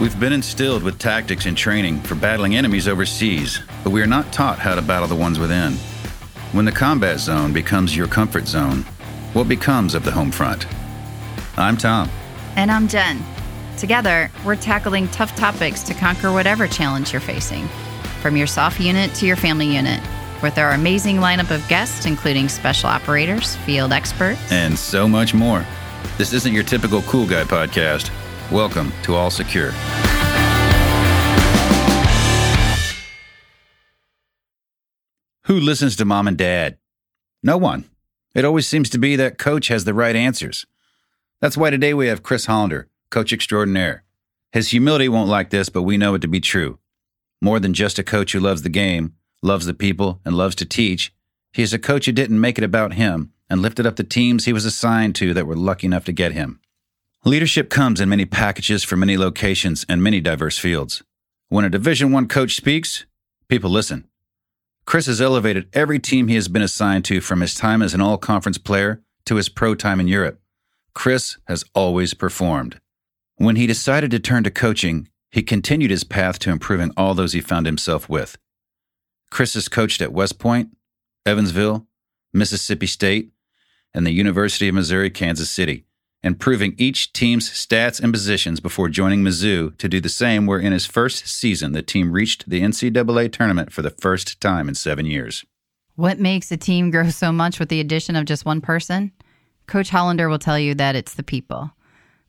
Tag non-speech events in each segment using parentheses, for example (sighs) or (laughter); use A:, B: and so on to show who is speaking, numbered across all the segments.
A: We've been instilled with tactics and training for battling enemies overseas, but we are not taught how to battle the ones within. When the combat zone becomes your comfort zone, what becomes of the home front? I'm Tom.
B: And I'm Jen. Together, we're tackling tough topics to conquer whatever challenge you're facing, from your SOF unit to your family unit, with our amazing lineup of guests, including special operators, field experts,
A: and so much more. This isn't your typical cool guy podcast. Welcome to All Secure. Who listens to mom and dad? No one. It always seems to be that coach has the right answers. That's why today we have Chris Hollender, coach extraordinaire. His humility won't like this, but we know it to be true. More than just a coach who loves the game, loves the people, and loves to teach, he is a coach who didn't make it about him and lifted up the teams he was assigned to that were lucky enough to get him. Leadership comes in many packages from many locations and many diverse fields. When a Division 1 coach speaks, people listen. Chris has elevated every team he has been assigned to from his time as an all-conference player to his pro time in Europe. Chris has always performed. When he decided to turn to coaching, he continued his path to improving all those he found himself with. Chris has coached at West Point, Evansville, Mississippi State, and the University of Missouri Kansas City improving each team's stats and positions before joining Mizzou to do the same, where in his first season, the team reached the NCAA tournament for the first time in seven years.
B: What makes a team grow so much with the addition of just one person? Coach Hollender will tell you that it's the people.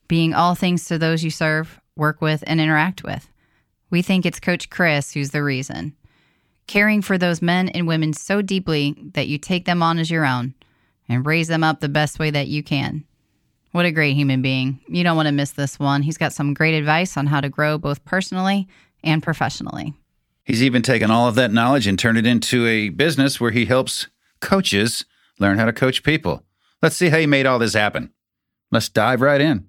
B: Being all things to those you serve, work with, and interact with. We think it's Coach Chris who's the reason. Caring for those men and women so deeply that you take them on as your own and raise them up the best way that you can. What a great human being. You don't want to miss this one. He's got some great advice on how to grow both personally and professionally.
A: He's even taken all of that knowledge and turned it into a business where he helps coaches learn how to coach people. Let's see how he made all this happen. Let's dive right in.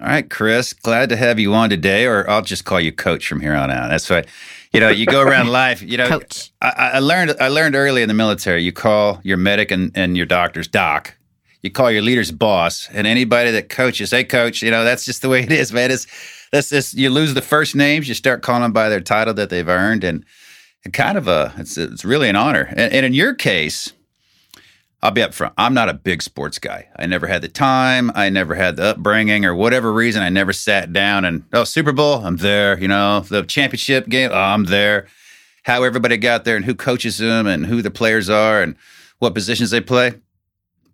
A: All right, Chris, glad to have you on today, or I'll just call you Coach from here on out. That's why, you know, you go around (laughs) life. You know,
B: Coach.
A: I, I learned I learned early in the military. You call your medic and, and your doctors doc, you call your leaders boss, and anybody that coaches, hey coach, you know that's just the way it is, man. It's that's just you lose the first names, you start calling them by their title that they've earned, and, and kind of a it's it's really an honor. And, and in your case, I'll be upfront. I'm not a big sports guy. I never had the time. I never had the upbringing, or whatever reason. I never sat down and oh Super Bowl, I'm there. You know the championship game, oh, I'm there. How everybody got there and who coaches them and who the players are and what positions they play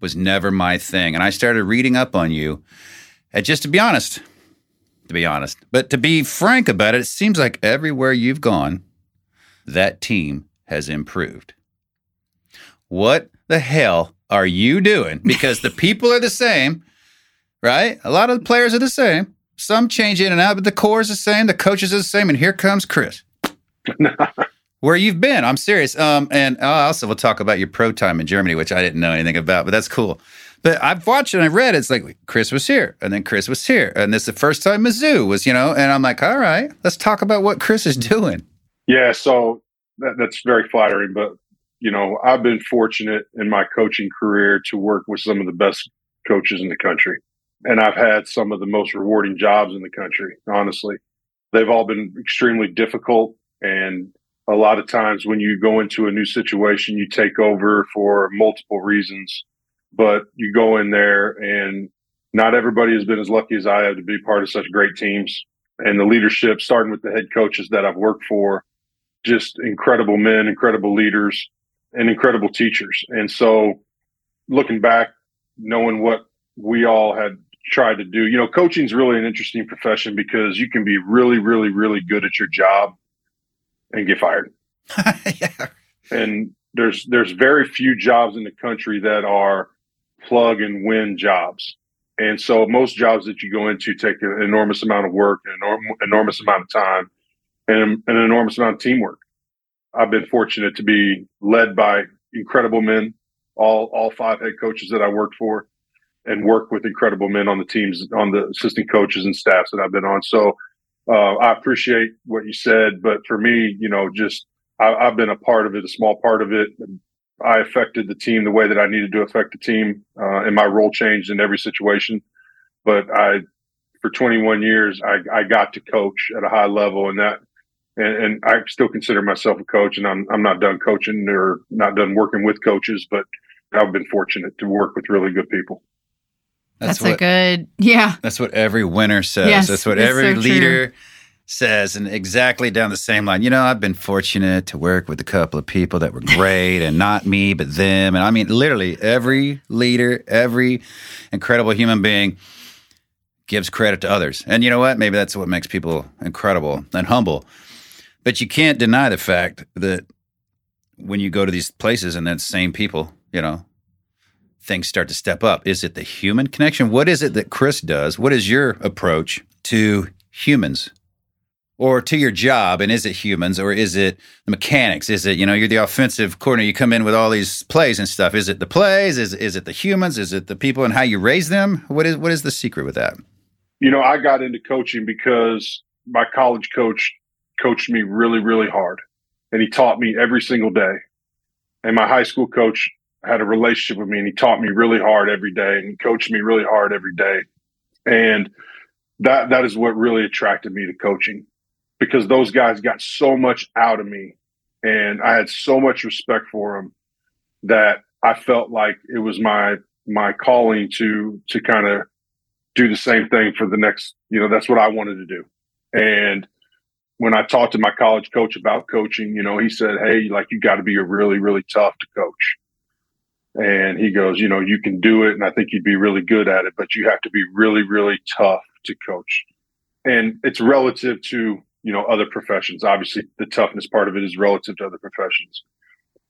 A: was never my thing. And I started reading up on you. And just to be honest, to be honest, but to be frank about it, it seems like everywhere you've gone, that team has improved. What the hell are you doing? Because the people are the same, right? A lot of the players are the same. Some change in and out, but the core is the same. The coaches are the same. And here comes Chris. (laughs) where you've been. I'm serious. Um, and uh, also we'll talk about your pro time in Germany, which I didn't know anything about, but that's cool. But I've watched and I read. It's like Chris was here, and then Chris was here, and this is the first time Mizzou was, you know. And I'm like, all right, let's talk about what Chris is doing.
C: Yeah, so that, that's very flattering, but you know, I've been fortunate in my coaching career to work with some of the best coaches in the country, and I've had some of the most rewarding jobs in the country. Honestly, they've all been extremely difficult and a lot of times when you go into a new situation, you take over for multiple reasons, but you go in there and not everybody has been as lucky as I have to be part of such great teams. And the leadership, starting with the head coaches that I've worked for, just incredible men, incredible leaders, and incredible teachers. And so looking back, knowing what we all had tried to do, you know, coaching is really an interesting profession because you can be really, really, really good at your job and get fired. (laughs) yeah. And there's there's very few jobs in the country that are plug and win jobs. And so most jobs that you go into take an enormous amount of work, an enorm- enormous amount of time, and an enormous amount of teamwork. I've been fortunate to be led by incredible men, all all five head coaches that I worked for, and work with incredible men on the teams, on the assistant coaches and staffs that I've been on. So uh, I appreciate what you said, but for me, you know, just I, have been a part of it, a small part of it. I affected the team the way that I needed to affect the team, uh, and my role changed in every situation. But I, for for 21 years, I, I got to coach at a high level, and that, and, and I still consider myself a coach, and I'm I'm not done coaching or not done working with coaches, but I've been fortunate to work with really good people.
B: That's, that's what, a good, yeah.
A: That's what every winner says. Yes, that's what every so leader true. says, and exactly down the same line. You know, I've been fortunate to work with a couple of people that were (laughs) great, and not me, but them. And I mean, literally, every leader, every incredible human being gives credit to others. And you know what? Maybe that's what makes people incredible and humble. But you can't deny the fact that when you go to these places and that same people, you know, things start to step up? Is it the human connection? What is it that Chris does? What is your approach to humans or to your job? And is it humans or is it the mechanics? Is it, you know, you're the offensive coordinator, you come in with all these plays and stuff. Is it the plays? Is, is it the humans? Is it the people and how you raise them? What is, what is the secret with that?
C: You know, I got into coaching because my college coach coached me really, really hard and he taught me every single day. And my high school coach had a relationship with me and he taught me really hard every day and he coached me really hard every day. And that that is what really attracted me to coaching because those guys got so much out of me and I had so much respect for them that I felt like it was my my calling to to kind of do the same thing for the next, you know, that's what I wanted to do. And when I talked to my college coach about coaching, you know, he said, Hey, like you got to be a really, really tough to coach. And he goes, you know, you can do it. And I think you'd be really good at it, but you have to be really, really tough to coach. And it's relative to, you know, other professions. Obviously, the toughness part of it is relative to other professions.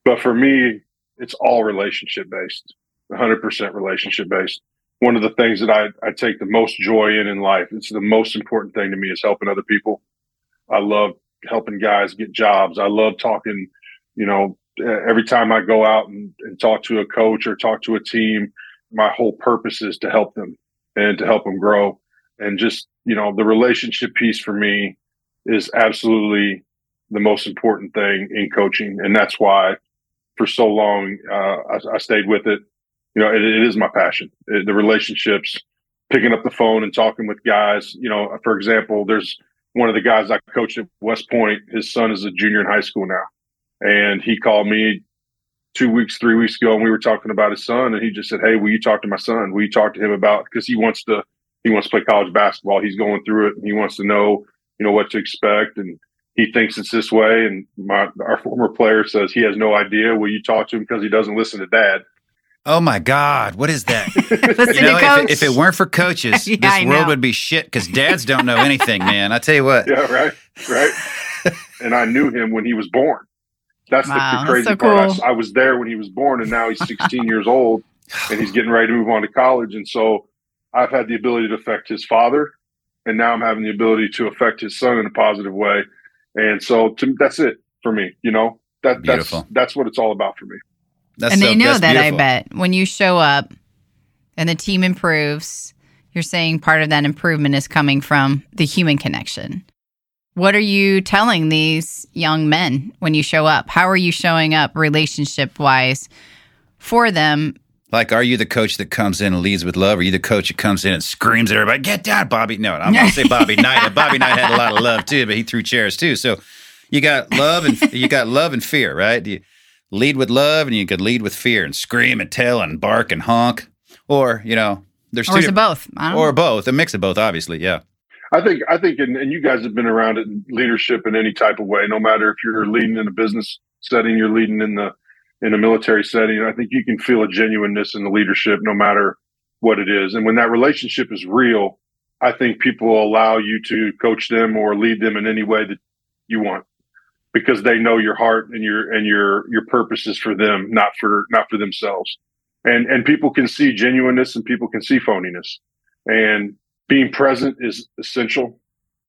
C: But for me, it's all relationship based, 100% relationship based. One of the things that I, I take the most joy in in life, it's the most important thing to me is helping other people. I love helping guys get jobs. I love talking, you know, every time I go out and, and talk to a coach or talk to a team, my whole purpose is to help them and to help them grow. And just, you know, the relationship piece for me is absolutely the most important thing in coaching. And that's why for so long, uh, I, I, stayed with it. You know, it, it is my passion, it, the relationships, picking up the phone and talking with guys. You know, for example, there's one of the guys I coached at West Point. His son is a junior in high school now and he called me two weeks, three weeks ago, and we were talking about his son, and he just said, "Hey, will you talk to my son? Will you talk to him about because he wants to he wants to play college basketball. He's going through it, and he wants to know you know what to expect, and he thinks it's this way." And my our former player says he has no idea. Will you talk to him because he doesn't listen to dad?
A: Oh my God, what is that? (laughs) you know, if it, if, it, weren't for coaches, (laughs) yeah, this world would be shit because dads don't know anything, man. I tell you what. (laughs)
C: Yeah, right, right. and I knew him when he was born. That's wow, the, the, crazy so part. Cool. I, I, was there when he was born, and now he's 16 years old, (sighs) and he's getting ready to move on to college. And so I've had the ability to affect his father, and now I'm having the ability to affect his son in a positive way. And so to, that's it for me. You know that beautiful. that's that's what it's all about for me.
B: That's and so, they know that. Beautiful. I bet when you show up and the team improves, you're saying part of that improvement is coming from the human connection. What are you telling these young men when you show up? How are you showing up relationship wise for them?
A: Like, are you the coach that comes in and leads with love? Or are you the coach that comes in and screams at everybody, get down, Bobby? No, I'm going to say Bobby (laughs) Knight. Bobby Knight had a lot of love too, but he threw chairs too. So you got love and you got love and fear, right? You lead with love and you could lead with fear and scream and tell and bark and honk. Or, you know, there's
B: or two. Or both.
A: Or both. A mix of both, obviously. Yeah.
C: I think I think, and, and you guys have been around in leadership in any type of way. No matter if you're leading in a business setting, you're leading in the in a military setting. I think you can feel a genuineness in the leadership, no matter what it is. And when that relationship is real, I think people allow you to coach them or lead them in any way that you want because they know your heart and your and your your purpose is for them, not for not for themselves. And and people can see genuineness and people can see phoniness. And being present is essential.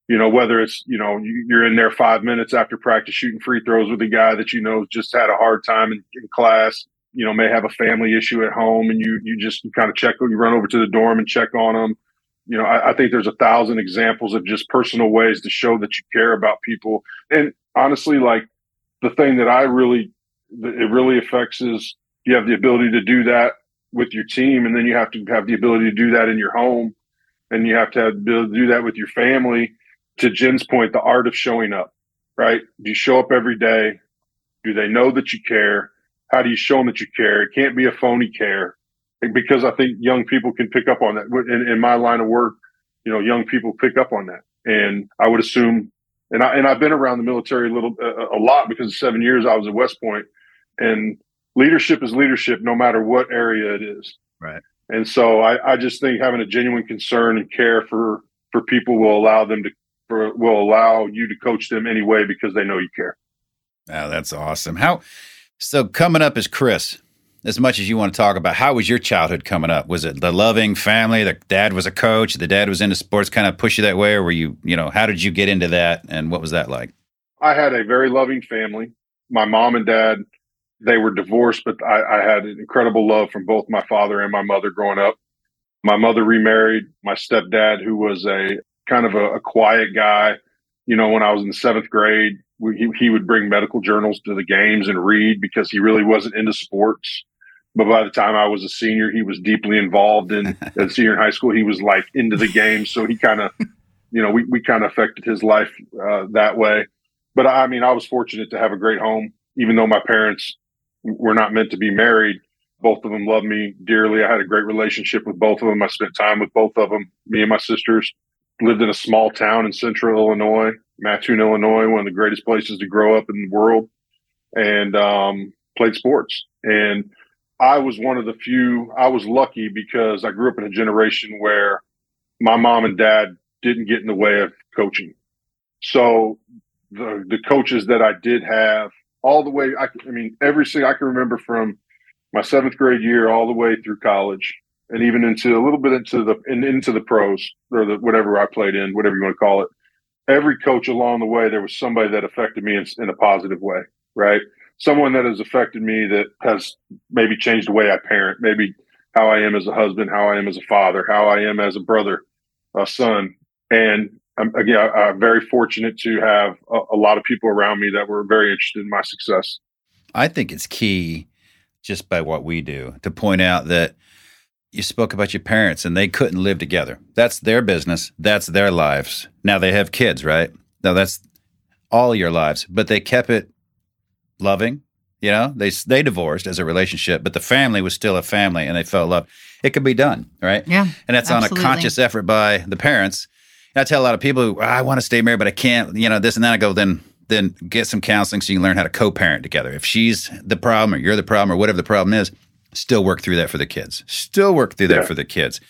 C: You know, whether it's, you know, you're in there five minutes after practice shooting free throws with a guy that you know just had a hard time in, in class, you know, may have a family issue at home and you, you just kind of check, you run over to the dorm and check on them. You know, I, I think there's a thousand examples of just personal ways to show that you care about people. And honestly, like the thing that I really, it really affects is you have the ability to do that with your team and then you have to have the ability to do that in your home and you have to, have, be able to do that with your family. To Jen's point, the art of showing up, right? Do you show up every day? Do they know that you care? How do you show them that you care? It can't be a phony care because I think young people can pick up on that. In, in my line of work, you know, young people pick up on that. And I would assume, and I, and I've been around the military a little, uh, a lot because of seven years I was at West Point and leadership is leadership no matter what area it is.
A: Right.
C: And so I, I just think having a genuine concern and care for, for people will allow them to, for, will allow you to coach them anyway because they know you care.
A: Oh, that's awesome. How, so coming up is Chris, as much as you want to talk about, how was your childhood coming up? Was it the loving family? The dad was a coach. The dad was into sports, kind of push you that way, or were you, you know, how did you get into that, and what was that like?
C: I had a very loving family. My mom and dad, they were divorced, but I, I had an incredible love from both my father and my mother growing up. My mother remarried my stepdad, who was a kind of a, a quiet guy. You know, when I was in the seventh grade, we, he, he would bring medical journals to the games and read because he really wasn't into sports. But by the time I was a senior, he was deeply involved in (laughs) at senior in high school. He was like into the game. So he kind of, (laughs) you know, we, we kind of affected his life uh, that way. But I mean, I was fortunate to have a great home, even though my parents were not meant to be married. Both of them loved me dearly. I had a great relationship with both of them. I spent time with both of them. Me and my sisters lived in a small town in central Illinois, Mattoon, Illinois, one of the greatest places to grow up in the world, and um, played sports. And I was one of the few, I was lucky because I grew up in a generation where my mom and dad didn't get in the way of coaching. So the, the coaches that I did have all the way, I, I mean, every single, I can remember from my seventh grade year all the way through college and even into a little bit into the, in, into the pros or the, whatever I played in, whatever you want to call it. Every coach along the way, there was somebody that affected me in, in a positive way. Right someone that has affected me that has maybe changed the way I parent, maybe how I am as a husband, how I am as a father, how I am as a brother, a son. And I'm, again, I'm very fortunate to have a, a lot of people around me that were very interested in my success.
A: I think it's key just by what we do to point out that you spoke about your parents and they couldn't live together. That's their business. That's their lives. Now they have kids, right? Now that's all your lives, but they kept it loving. You know, they they divorced as a relationship, but the family was still a family, and they felt love. It could be done, right?
B: Yeah,
A: and that's absolutely. on a conscious effort by the parents. I tell a lot of people, who, I want to stay married, but I can't. You know, this and that. I go, then then get some counseling so you can learn how to co-parent together. If she's the problem, or you're the problem, or whatever the problem is, still work through that for the kids. Still work through that yeah. for the kids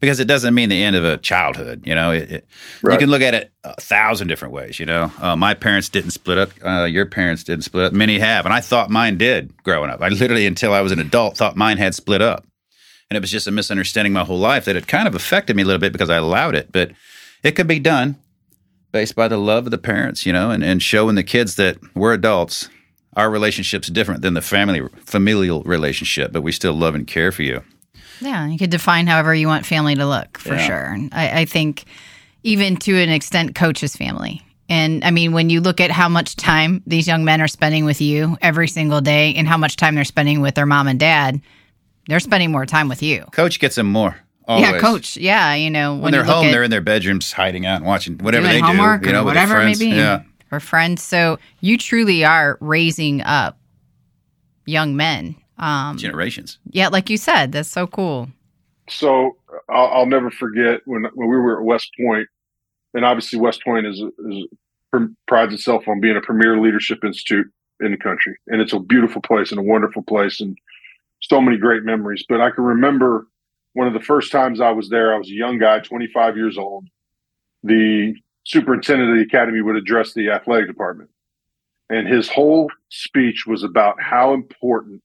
A: because it doesn't mean the end of a childhood. You know, it, it, right. you can look at it a thousand different ways. You know, uh, my parents didn't split up. Uh, your parents didn't split up. Many have, and I thought mine did growing up. I literally, until I was an adult, thought mine had split up, and it was just a misunderstanding my whole life that it kind of affected me a little bit because I allowed it. But it could be done based by the love of the parents, you know, and, and showing the kids that we're adults. Our relationship's different than the family familial relationship, but we still love and care for you.
B: Yeah, you could define however you want family to look for yeah. sure. I, I think even to an extent, coaches family. And I mean, when you look at how much time these young men are spending with you every single day and how much time they're spending with their mom and dad, they're spending more time with you.
A: Coach gets them more. Always.
B: Yeah, coach. Yeah, you know,
A: when, when they're home, they're in their bedrooms hiding out and watching whatever they
B: homework
A: do. You know,
B: whatever it may be.
A: Yeah.
B: Or friends. So you truly are raising up young men.
A: Um, Generations.
B: Yeah, like you said, that's so cool
C: so I'll, I'll, never forget when when we were at West Point, and obviously West Point is, is prides itself on being a premier leadership institute in the country, and it's a beautiful place and a wonderful place, and so many great memories. But I can remember one of the first times I was there. I was a young guy, 25 years old. The superintendent of the academy would address the athletic department, and his whole speech was about how important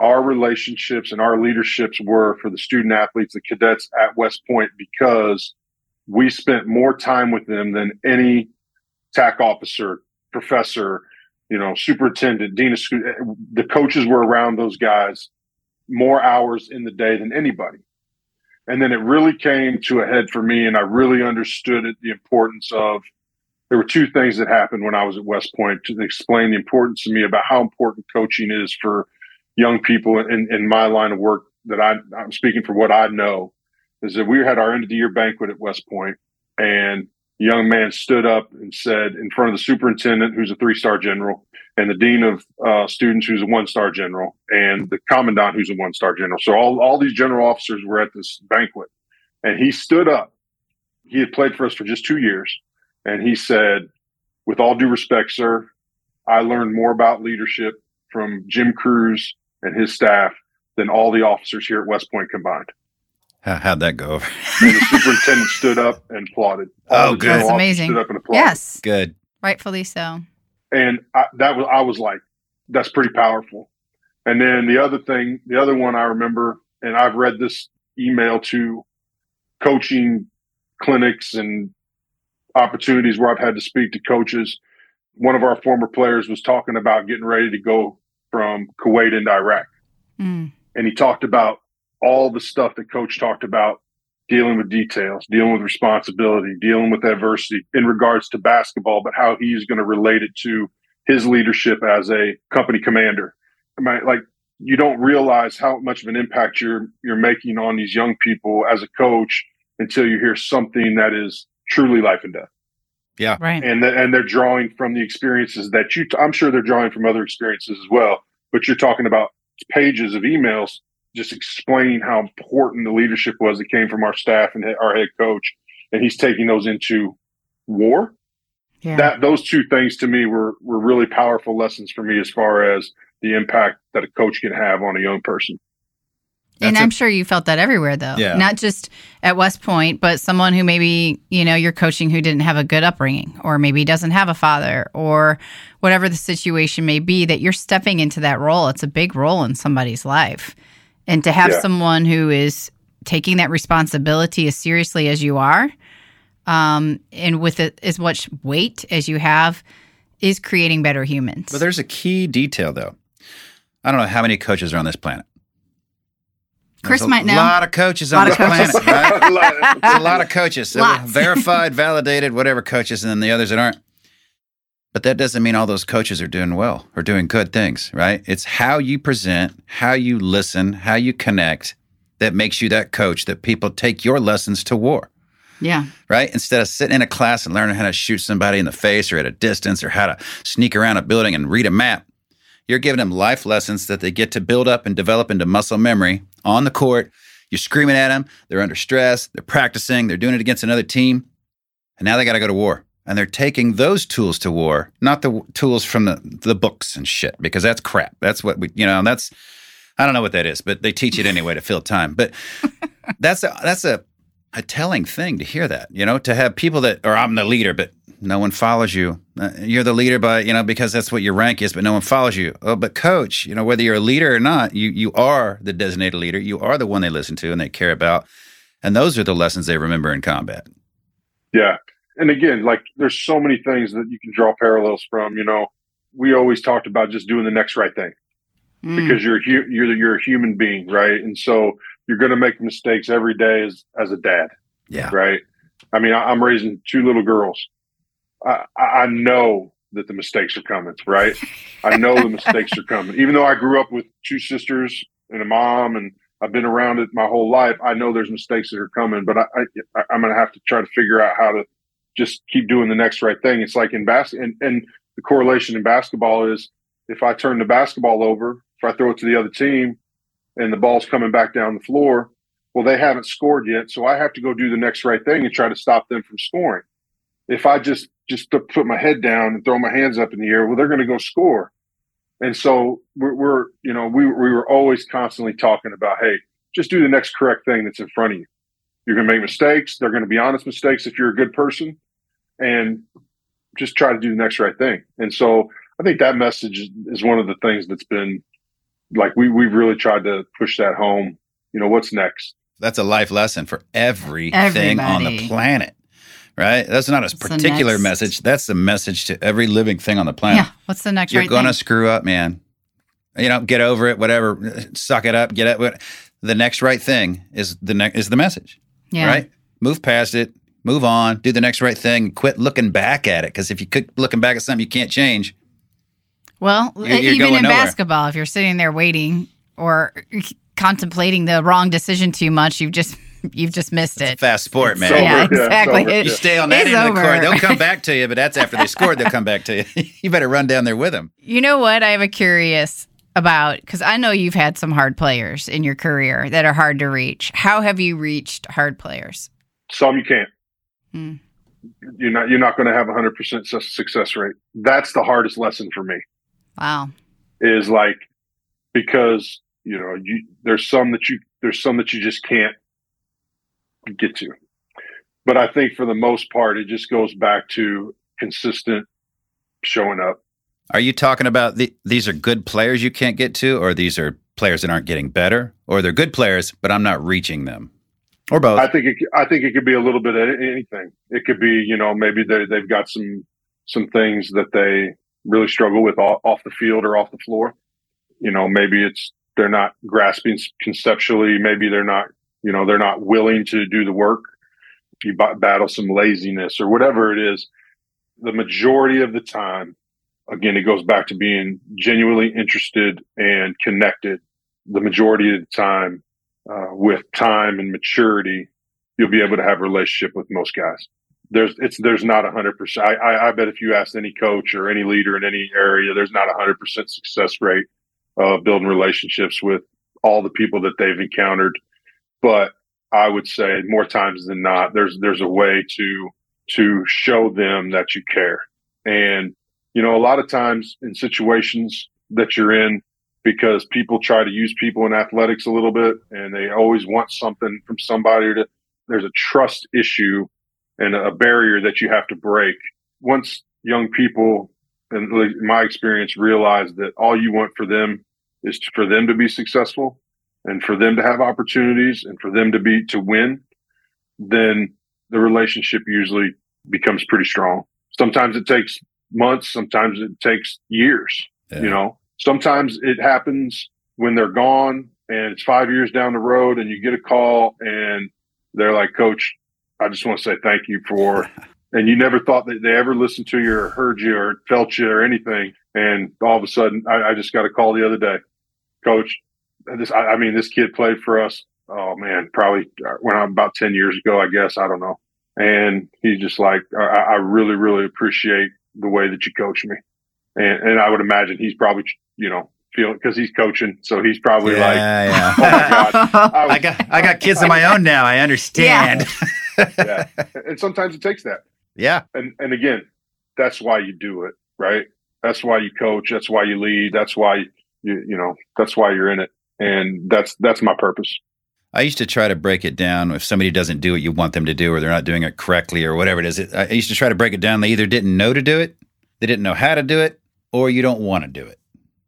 C: our relationships and our leaderships were for the student athletes, the cadets at West Point, because we spent more time with them than any TAC officer, professor, you know, superintendent, dean of school. The coaches were around those guys more hours in the day than anybody. And then it really came to a head for me, and I really understood it, the importance of. There were two things that happened when I was at West Point to explain the importance to me about how important coaching is for young people in, in my line of work that I, I'm speaking for what I know is that we had our end of the year banquet at West Point, and young man stood up and said in front of the superintendent, who's a three star general, and the dean of uh, students, who's a one star general, and the commandant, who's a one star general. So all, all these general officers were at this banquet. And he stood up. He had played for us for just two years. And he said, With all due respect, sir, I learned more about leadership from Jim Crews and his staff than all the officers here at West Point combined.
A: How, how'd that go over? (laughs)
C: And the superintendent stood up and applauded. All
A: Oh,
C: the
A: good.
B: That's amazing.
C: Stood up and applauded.
B: Yes,
A: Good.
B: rightfully so.
C: and I, that was I was like, that's pretty powerful. And then the other thing, the other one I remember, and I've read this email to coaching clinics and opportunities where I've had to speak to coaches. One of our former players was talking about getting ready to go from Kuwait into Iraq,
B: Mm.
C: and he talked about all the stuff that coach talked about dealing with details, dealing with responsibility, dealing with adversity in regards to basketball, but how he's going to relate it to his leadership as a company commander. I mean, like you don't realize how much of an impact you're you're making on these young people as a coach until you hear something that is truly life and death Yeah,
B: Right.
C: and th- and they're drawing from the experiences that you. I'm sure they're drawing from other experiences as well. But you're talking about pages of emails just explaining how important the leadership was that came from our staff and our head coach, and he's taking those into war.
B: yeah.
C: That those two things to me were were really powerful lessons for me as far as the impact that a coach can have on a young person.
B: and
A: That's
B: I'm
A: a-
B: sure you felt that everywhere, though.
A: Yeah.
B: Not just at West Point, but someone who maybe, you know, you're coaching who didn't have a good upbringing, or maybe doesn't have a father, or whatever the situation may be, that you're stepping into that role. It's a big role in somebody's life. And to have
C: Yeah.
B: someone who is taking that responsibility as seriously as you are, um, and with it, as much weight as you have, is creating better humans.
A: But there's a key detail, though. I don't know how many coaches are on this planet.
B: Chris
A: a
B: might know. (laughs)
A: A lot of coaches on
B: of
A: this
B: coaches.
A: planet, right? A lot of coaches. So
B: Lots.
A: verified, validated, whatever coaches, and then the others that aren't. But that doesn't mean all those coaches are doing well or doing good things, right? It's how you present, how you listen, how you connect that makes you that coach that people take your lessons to war,
B: yeah.
A: right? Instead of sitting in a class and learning how to shoot somebody in the face or at a distance or how to sneak around a building and read a map, you're giving them life lessons that they get to build up and develop into muscle memory on the court. You're screaming at them. They're under stress. They're practicing. They're doing it against another team. And now they got to go to war. And they're taking those tools to war, not the w- tools from the, the books and shit, because that's crap. That's what we, you know, that's, I don't know what that is, but they teach it anyway to fill time. But (laughs) that's a, that's a, a telling thing to hear that, you know, to have people that, or I'm the leader, but no one follows you. Uh, you're the leader by, you know, because that's what your rank is, but no one follows you. Oh, but coach, you know, whether you're a leader or not, you you are the designated leader. You are the one they listen to and they care about. And those are the lessons they remember in combat.
C: Yeah. And again, like there's so many things that you can draw parallels from. You know, we always talked about just doing the next right thing
B: Mm.
C: because you're hu- you're you're a human being, right? And so you're going to make mistakes every day as as a dad,
A: Yeah.
C: right? I mean, I, I'm raising two little girls. I, I know that the mistakes are coming, right? I know the mistakes are coming. Even though I grew up with two sisters and a mom, and I've been around it my whole life, I know there's mistakes that are coming. But I, I I'm going to have to try to figure out how to just keep doing the next right thing. It's like in basket, and, and the correlation in basketball is if I turn the basketball over, if I throw it to the other team, and the ball's coming back down the floor, well, they haven't scored yet, so I have to go do the next right thing and try to stop them from scoring. If I just just put my head down and throw my hands up in the air, well, they're going to go score. And so we're, we're, you know, we we were always constantly talking about, hey, just do the next correct thing that's in front of you. You're going to make mistakes. They're going to be honest mistakes if you're a good person, and just try to do the next right thing. And so I think that message is- is one of the things that's been like we we've really tried to push that home. You know, what's next?
A: That's a life lesson for everything on the planet. Right? That's not a
B: What's
A: particular message. That's the message to every living thing on the planet.
B: yeah. What's the next
A: You're
B: right
A: going to
B: thing?
A: screw up, man. You know, get over it, whatever. Suck it up, get it. The next right thing is the next is the message,
B: Yeah.
A: right? Move past it, move on, do the next right thing. Quit looking back at it because if you keep looking back at something you can't change,
B: Well,
A: You're- you're
B: even in
A: nowhere.
B: basketball, if you're sitting there waiting or contemplating the wrong decision too much, you've just (laughs) you've just missed it.
A: Fast sport, man.
B: Yeah,
C: over, yeah, (laughs)
B: exactly.
C: over.
B: It-
A: You stay on that
B: It's
A: end of the court, they'll come (laughs) back to you, but that's after they scored, they'll come back to you. you better run down there with them.
B: You know what? I have a curious about because I know you've had some hard players in your career that are hard to reach. How have you reached hard players?
C: Some you can't.
B: Hmm.
C: You're not. You're not going to have a hundred percent success rate. That's the hardest lesson for me.
B: Wow.
C: Is like because you know you there's some that you there's some that you just can't get to. But I think for the most part, it just goes back to consistent showing up.
A: Are you talking about the, these are good players you can't get to, or these are players that aren't getting better, or they're good players, but I'm not reaching them? Or both.
C: I think it, I think it could be a little bit of anything. It could be, you know, maybe they they've got some some things that they really struggle with off, the field or off the floor. You know, maybe it's they're not grasping conceptually. Maybe they're not, you know, they're not willing to do the work. You battle some laziness or whatever it is. The majority of the time, again, it goes back to being genuinely interested and connected. The majority of the time, uh, with time and maturity, you'll be able to have a relationship with most guys. There's it's there's not a hundred percent. I, I bet if you asked any coach or any leader in any area, there's not a hundred percent success rate of building relationships with all the people that they've encountered. But I would say more times than not, there's there's a way to to show them that you care. And you know, a lot of times in situations that you're in, because people try to use people in athletics a little bit and they always want something from somebody to there's a trust issue and a barrier that you have to break. Once young people and in my experience realize that all you want for them is for them to be successful and for them to have opportunities and for them to be to win then the relationship usually becomes pretty strong. Sometimes it takes months sometimes it takes years
A: Yeah.
C: you know? Sometimes it happens when they're gone and it's five years down the road and you get a call and they're like coach i just want to say thank you for (laughs) and you never thought that they ever listened to you or heard you or felt you or anything. And all of a sudden i, I just got a call the other day. Coach this I, I mean this kid played for us oh man probably uh, when i'm about 10 years ago i guess i don't know. And he's just like i, I really really appreciate the way that you coach me and and I would imagine he's probably you know feeling because he's coaching, so he's probably like,
A: yeah, yeah. (laughs)
C: oh my god, (laughs) I,
A: I got I got kids of my own now. I understand. (laughs)
C: yeah. And sometimes it takes that,
A: Yeah.
C: and and again, that's why you do it, right? That's why you coach. That's why you lead. That's why you you know that's why you're in it, and that's that's my purpose.
A: I used to try to break it down if somebody doesn't do what you want them to do or they're not doing it correctly or whatever it is. I used to try to break it down. They either didn't know to do it, they didn't know how to do it, or you don't want to do it.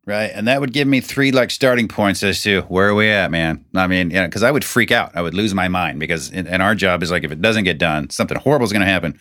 A: Right. And that would give me three like starting points as to where are we at, man? I mean, yeah, because I would freak out. I would lose my mind because, in, and our job is like, if it doesn't get done, something horrible is going to happen.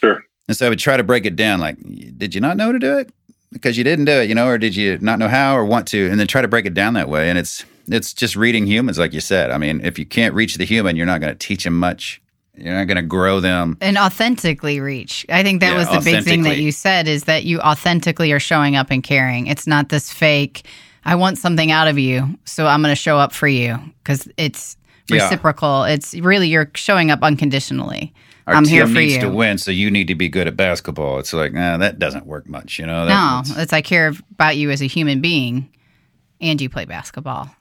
C: Sure.
A: And so I would try to break it down like, did you not know to do it? Because you didn't do it, you know, or did you not know how or want to? And then try to break it down that way. And it's, it's just reading humans, like you said. I mean, if you can't reach the human, you're not going to teach them much. You're not going to grow them.
B: and authentically reach. I think that
A: Yeah,
B: was the big thing that you said is that you authentically are showing up and caring. It's not this fake. I want something out of you, so I'm going to show up for you because it's
A: Yeah.
B: reciprocal. It's really you're showing up unconditionally.
A: Our
B: I'm here for
A: needs
B: you.
A: to win, so you need to be good at basketball. It's like, nah, that doesn't work much, you know. That,
B: No,
A: it's-
B: it's I care about you as a human being, and you play basketball.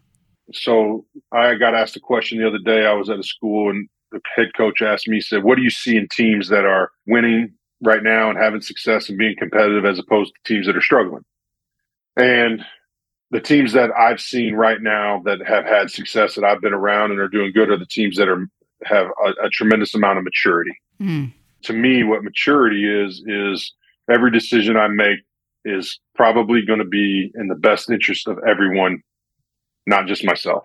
C: So I got asked a question the other day. I was at a school and the head coach asked me, he said, What do you see in teams that are winning right now and having success and being competitive as opposed to teams that are struggling? And the teams that I've seen right now that have had success that I've been around and are doing good are the teams that are have a, a tremendous amount of maturity.
B: Mm.
C: To me, what maturity is is every decision I make is probably going to be in the best interest of everyone, not just myself.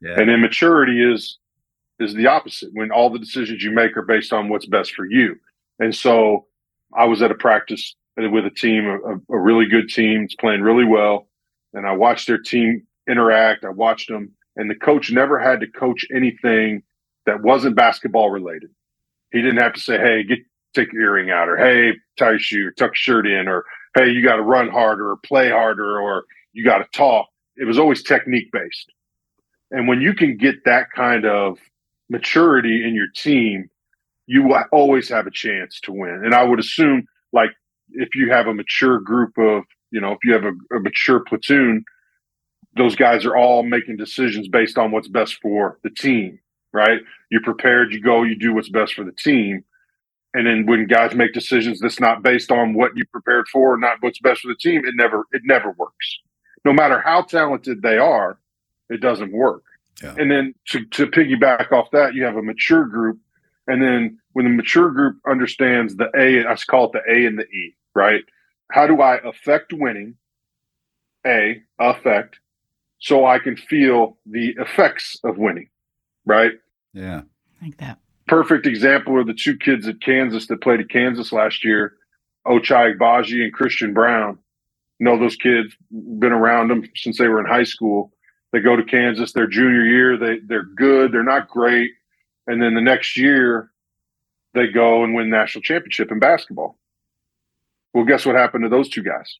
A: yeah.
C: And immaturity is is the opposite when all the decisions you make are based on what's best for you. And so I was at a practice with a team, a, a really good team, it's playing really well. And I watched their team interact. I watched them and the coach never had to coach anything that wasn't basketball related. He didn't have to say, Hey, get, take your earring out or Hey, tie your shoe, or tuck your shirt in or Hey, you got to run harder or play harder or you got to talk. It was always technique based. And when you can get that kind of maturity in your team, you will always have a chance to win. And I would assume, like, if you have a mature group of, you know, if you have a, a mature platoon, those guys are all making decisions based on what's best for the team, right? You're prepared, you go, you do what's best for the team. And then when guys make decisions that's not based on what you prepared for, not what's best for the team, it never it never works. No matter how talented they are, it doesn't work. Yeah. And then to, to piggyback off that, you have a mature group. And then when the mature group understands the A, I call it the A and the E, right? How do I affect winning? A, affect, so I can feel the effects of winning, right?
A: Yeah.
B: Like that.
C: Perfect example are the two kids at Kansas that played at Kansas last year, Ochai Agbaji and Christian Braun. Know those kids, been around them since they were in high school. They go to Kansas their junior year, they they're good, they're not great. And then the next year they go and win national championship in basketball. Well, guess what happened to those two guys?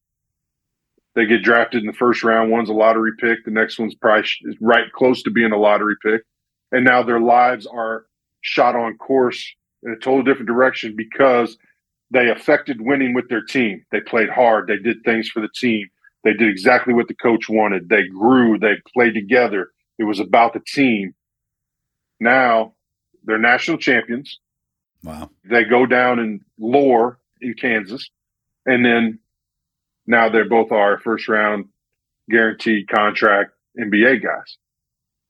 C: They get drafted in the first round. One's a lottery pick. The next one's probably right close to being a lottery pick. And now their lives are shot on course in a total different direction because they affected winning with their team. They played hard. They did things for the team. They did exactly what the coach wanted. They grew. They played together. It was about the team. Now they're national champions.
A: Wow.
C: They go down in lore in Kansas. And then now they're both our first round guaranteed contract NBA guys.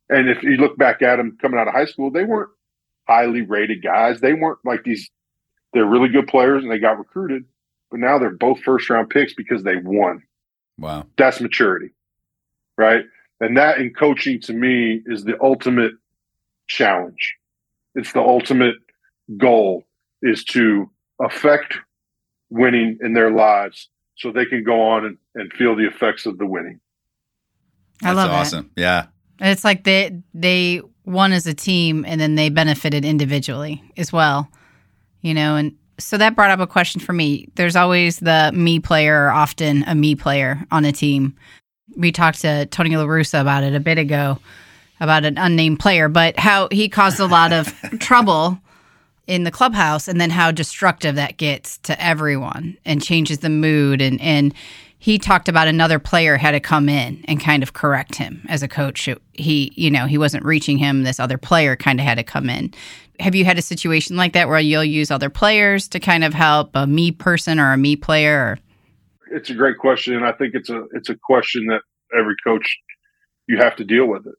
C: And if you look back at them coming out of high school, they weren't highly rated guys. They weren't like these, they're really good players and they got recruited, but now they're both first round picks because they won.
A: Wow.
C: That's maturity. Right. And that in coaching to me is the ultimate challenge. It's the ultimate goal is to affect winning in their lives so they can go on and, and feel the effects of the winning.
B: I love
A: awesome. It. Yeah.
B: It's like they they won as a team and then they benefited individually as well. You know, and so that brought up a question for me. There's always the me player or often a me player on a team. We talked to Tony La Russa about it a bit ago about an unnamed player, but how he caused a lot of (laughs) trouble in the clubhouse and then how destructive that gets to everyone and changes the mood and and he talked about another player had to come in and kind of correct him as a coach he you know he wasn't reaching him this other player kind of had to come in have you had a situation like that where you'll use other players to kind of help a me person or a me player
C: it's a great question and i think it's a it's a question that every coach you have to deal with it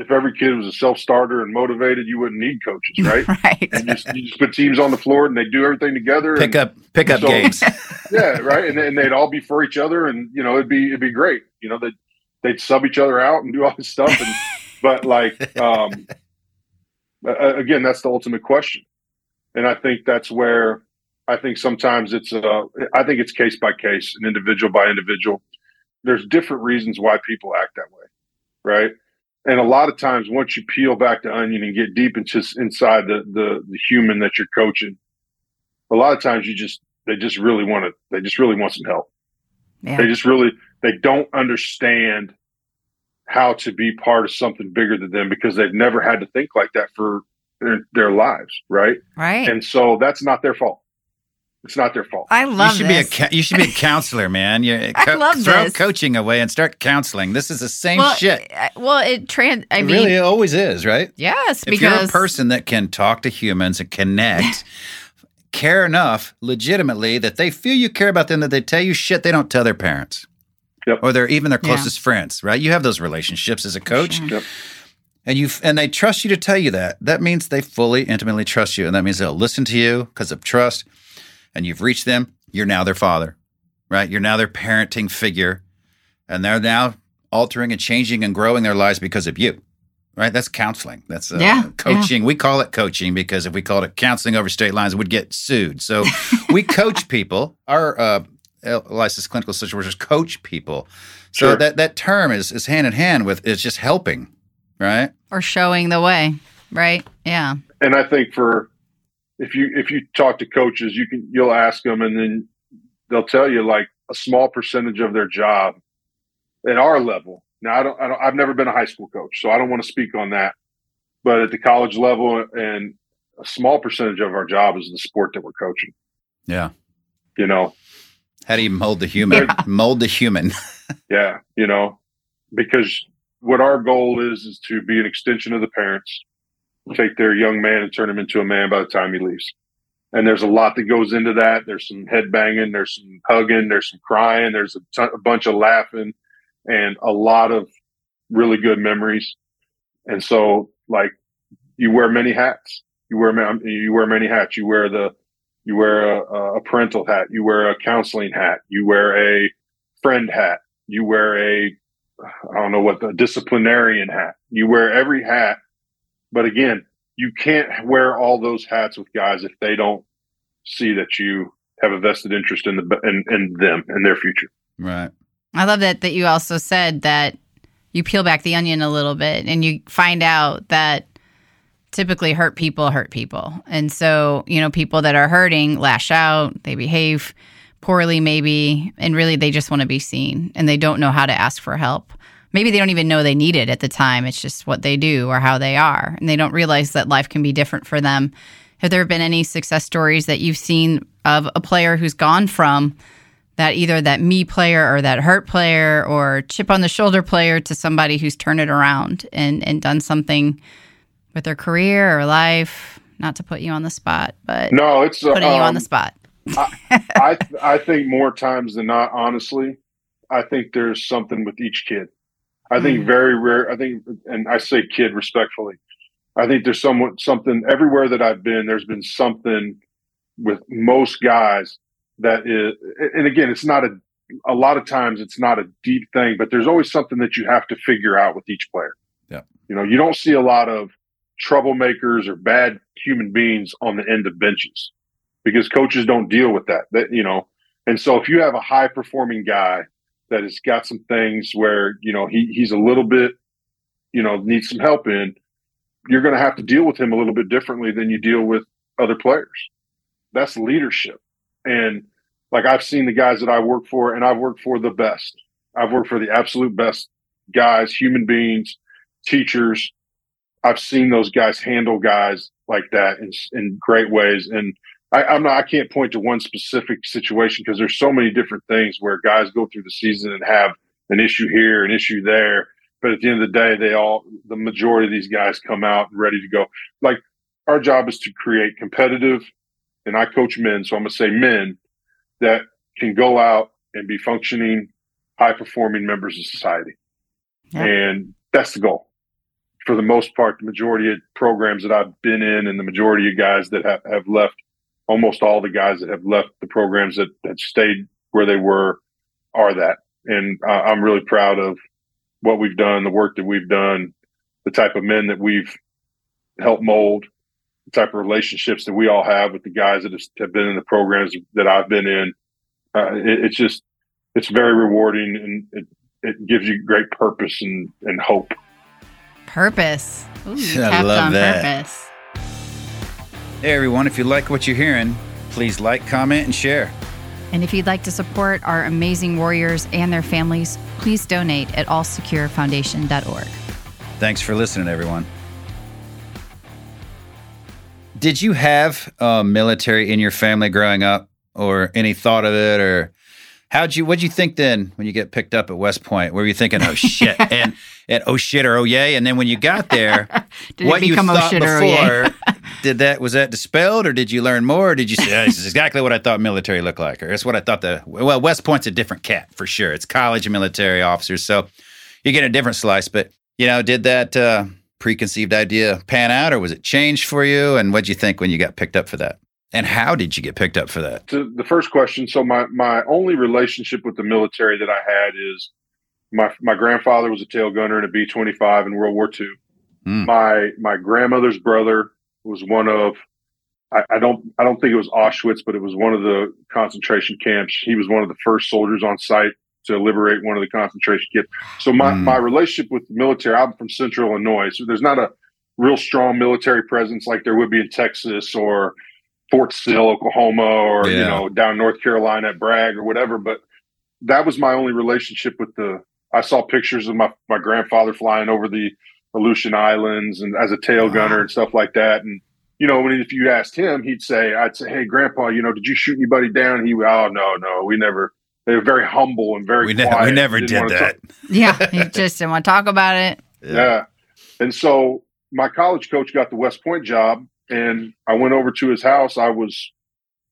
C: if every kid was a self starter and motivated, you wouldn't need coaches, (laughs) right?
B: right.
C: And just, you just put teams on the floor and they do everything together.
A: Pick up pick up so, games. (laughs)
C: yeah, right. And, and they'd all be for each other, and you know it'd be it'd be great. You know they they'd sub each other out and do all this stuff. And (laughs) but like um, again, that's the ultimate question, and I think that's where I think sometimes it's uh, I think it's case by case, and individual by individual. There's different reasons why people act that way, right? and a lot of times once you peel back the onion and get deep into inside the, the the human that you're coaching a lot of times you just they just really want to they just really want some help yeah. they just really they don't understand how to be part of something bigger than them because they've never had to think like that for their, their lives right
B: right
C: and so that's not their fault it's not their fault.
B: I love.
A: You should
B: this.
A: be a you should be a (laughs) counselor, man. You
B: co- I love
A: throw
B: this.
A: coaching away and start counseling. This is the same
B: well,
A: shit.
B: Well, it trans. I
A: it
B: mean,
A: really always is, right?
B: Yes,
A: if
B: because
A: you're a person that can talk to humans and connect, (laughs) care enough, legitimately, that they feel you care about them, that they tell you shit they don't tell their parents,
C: yep.
A: or they're even their closest yeah. friends, right? You have those relationships as a coach.
B: Sure.
C: Yep
A: and you and they trust you to tell you that that means they fully intimately trust you and that means they'll listen to you because of trust and you've reached them, you're now their father, right? You're now their parenting figure, and they're now altering and changing and growing their lives because of you, right? That's counseling. That's uh,
B: yeah,
A: coaching.
B: Yeah.
A: We call it coaching because if we called it counseling over state lines, we'd get sued. So we (laughs) coach people. Our uh, licensed clinical social workers coach people. So
C: sure.
A: that that term is is hand in hand with is just helping, right?
B: Or showing the way, right? Yeah.
C: And I think for if you if you talk to coaches, you can you'll ask them, and then they'll tell you like a small percentage of their job at our level. Now, I don't, I don't I've never been a high school coach, so I don't want to speak on that. but at the college level and a small percentage of our job is the sport that we're coaching.
A: Yeah.
C: You know,
A: how do you mold the human? Yeah. Mold the human. (laughs)
C: yeah. You know, because what our goal is, is to be an extension of the parents, take their young man and turn him into a man by the time he leaves. And there's a lot that goes into that. There's some head banging, there's some hugging, there's some crying, there's a, ton, a bunch of laughing, and a lot of really good memories. And so, like, you wear many hats. You wear you wear many hats. You wear the you wear a, a parental hat. You wear a counseling hat. You wear a friend hat. You wear a I don't know what the disciplinarian hat. You wear every hat, but again, you can't wear all those hats with guys if they don't see that you have a vested interest in the in, in them and their future.
A: Right.
B: I love that that you also said that you peel back the onion a little bit and you find out that typically hurt people hurt people. And so, you know, people that are hurting lash out, they behave poorly maybe, and really they just want to be seen and they don't know how to ask for help. Maybe they don't even know they need it at the time. It's just what they do or how they are. And they don't realize that life can be different for them. Have there been any success stories that you've seen of a player who's gone from that either that me player or that hurt player or chip on the shoulder player to somebody who's turned it around and, and done something with their career or life? Not to put you on the spot, but
C: no, it's
B: putting um, you on the um, spot.
C: I, (laughs) I, I think more times than not, honestly, I think there's something with each kid. I think mm. very rare. I think, and I say kid respectfully. I think there's somewhat something everywhere that I've been. There's been something with most guys that is, and again, it's not a. A lot of times, it's not a deep thing, but there's always something that you have to figure out with each player.
A: Yeah,
C: you know, you don't see a lot of troublemakers or bad human beings on the end of benches because coaches don't deal with that. That you know, and so if you have a high performing guy that has got some things where you know he he's a little bit, you know, needs some help in, you're going to have to deal with him a little bit differently than you deal with other players. That's leadership, and like I've seen the guys that I work for, and I've worked for the best. I've worked for the absolute best guys, human beings, teachers. I've seen those guys handle guys like that in, in great ways. And I, I'm not, I can't point to one specific situation because there's so many different things where guys go through the season and have an issue here, an issue there. But at the end of the day, they all, the majority of these guys come out ready to go. Like our job is to create competitive, and I coach men, so I'm going to say men that can go out and be functioning, high performing members of society. Yeah. And that's the goal. For the most part, the majority of programs that I've been in and the majority of guys that have, have left almost all the guys that have left the programs that, that stayed where they were are that. And uh, I'm really proud of what we've done, the work that we've done, the type of men that we've helped mold, the type of relationships that we all have with the guys that have been in the programs that I've been in. Uh, it, it's just, it's very rewarding and it, it gives you great purpose and, and hope.
B: Purpose. Ooh, (laughs) I love that. Purpose.
A: Hey everyone, if you like what you're hearing, please like, comment, and share.
B: And if you'd like to support our amazing warriors and their families, please donate at allsecurefoundation.org.
A: Thanks for listening, everyone. Did you have a military in your family growing up, or any thought of it, or how'd you? What'd you think then when you get picked up at West Point? Were you thinking, "Oh (laughs) shit," and and "Oh shit" or "Oh yay"? And then when you got there, (laughs) what you oh, thought before did that was that dispelled, or did you learn more? Or did you say oh, this is exactly what I thought military looked like, or that's what I thought the well West Point's a different cat for sure. It's college and military officers, so you get a different slice. But you know, did that uh, preconceived idea pan out, or was it changed for you? And what'd you think when you got picked up for that? And how did you get picked up for that?
C: To the first question, so my my only relationship with the military that I had is my my grandfather was a tail gunner in a B twenty five in World War II. Mm. My my grandmother's brother was one of I, I, don't I don't think it was Auschwitz, but it was one of the concentration camps. He was one of the first soldiers on site to liberate one of the concentration camps. So my, mm. my relationship with the military, I'm from central Illinois, so there's not a real strong military presence like there would be in Texas or Fort Sill, Oklahoma, or yeah. you know, down North Carolina at Bragg or whatever. But that was my only relationship with the I saw pictures of my, my grandfather flying over the Aleutian Islands and as a tail
B: Wow.
C: gunner and stuff like that. And you know, when if you asked him, he'd say, "I'd say, hey, Grandpa, you know, did you shoot anybody down?" He, would, "Oh no, no, we never." They were very humble and very
A: We, ne-
C: quiet.
A: we never
C: Didn't
A: did that.
C: talk- (laughs)
B: Yeah, you just didn't want to talk about it.
C: yeah. And so my college coach got the West Point job, and I went over to his house. I was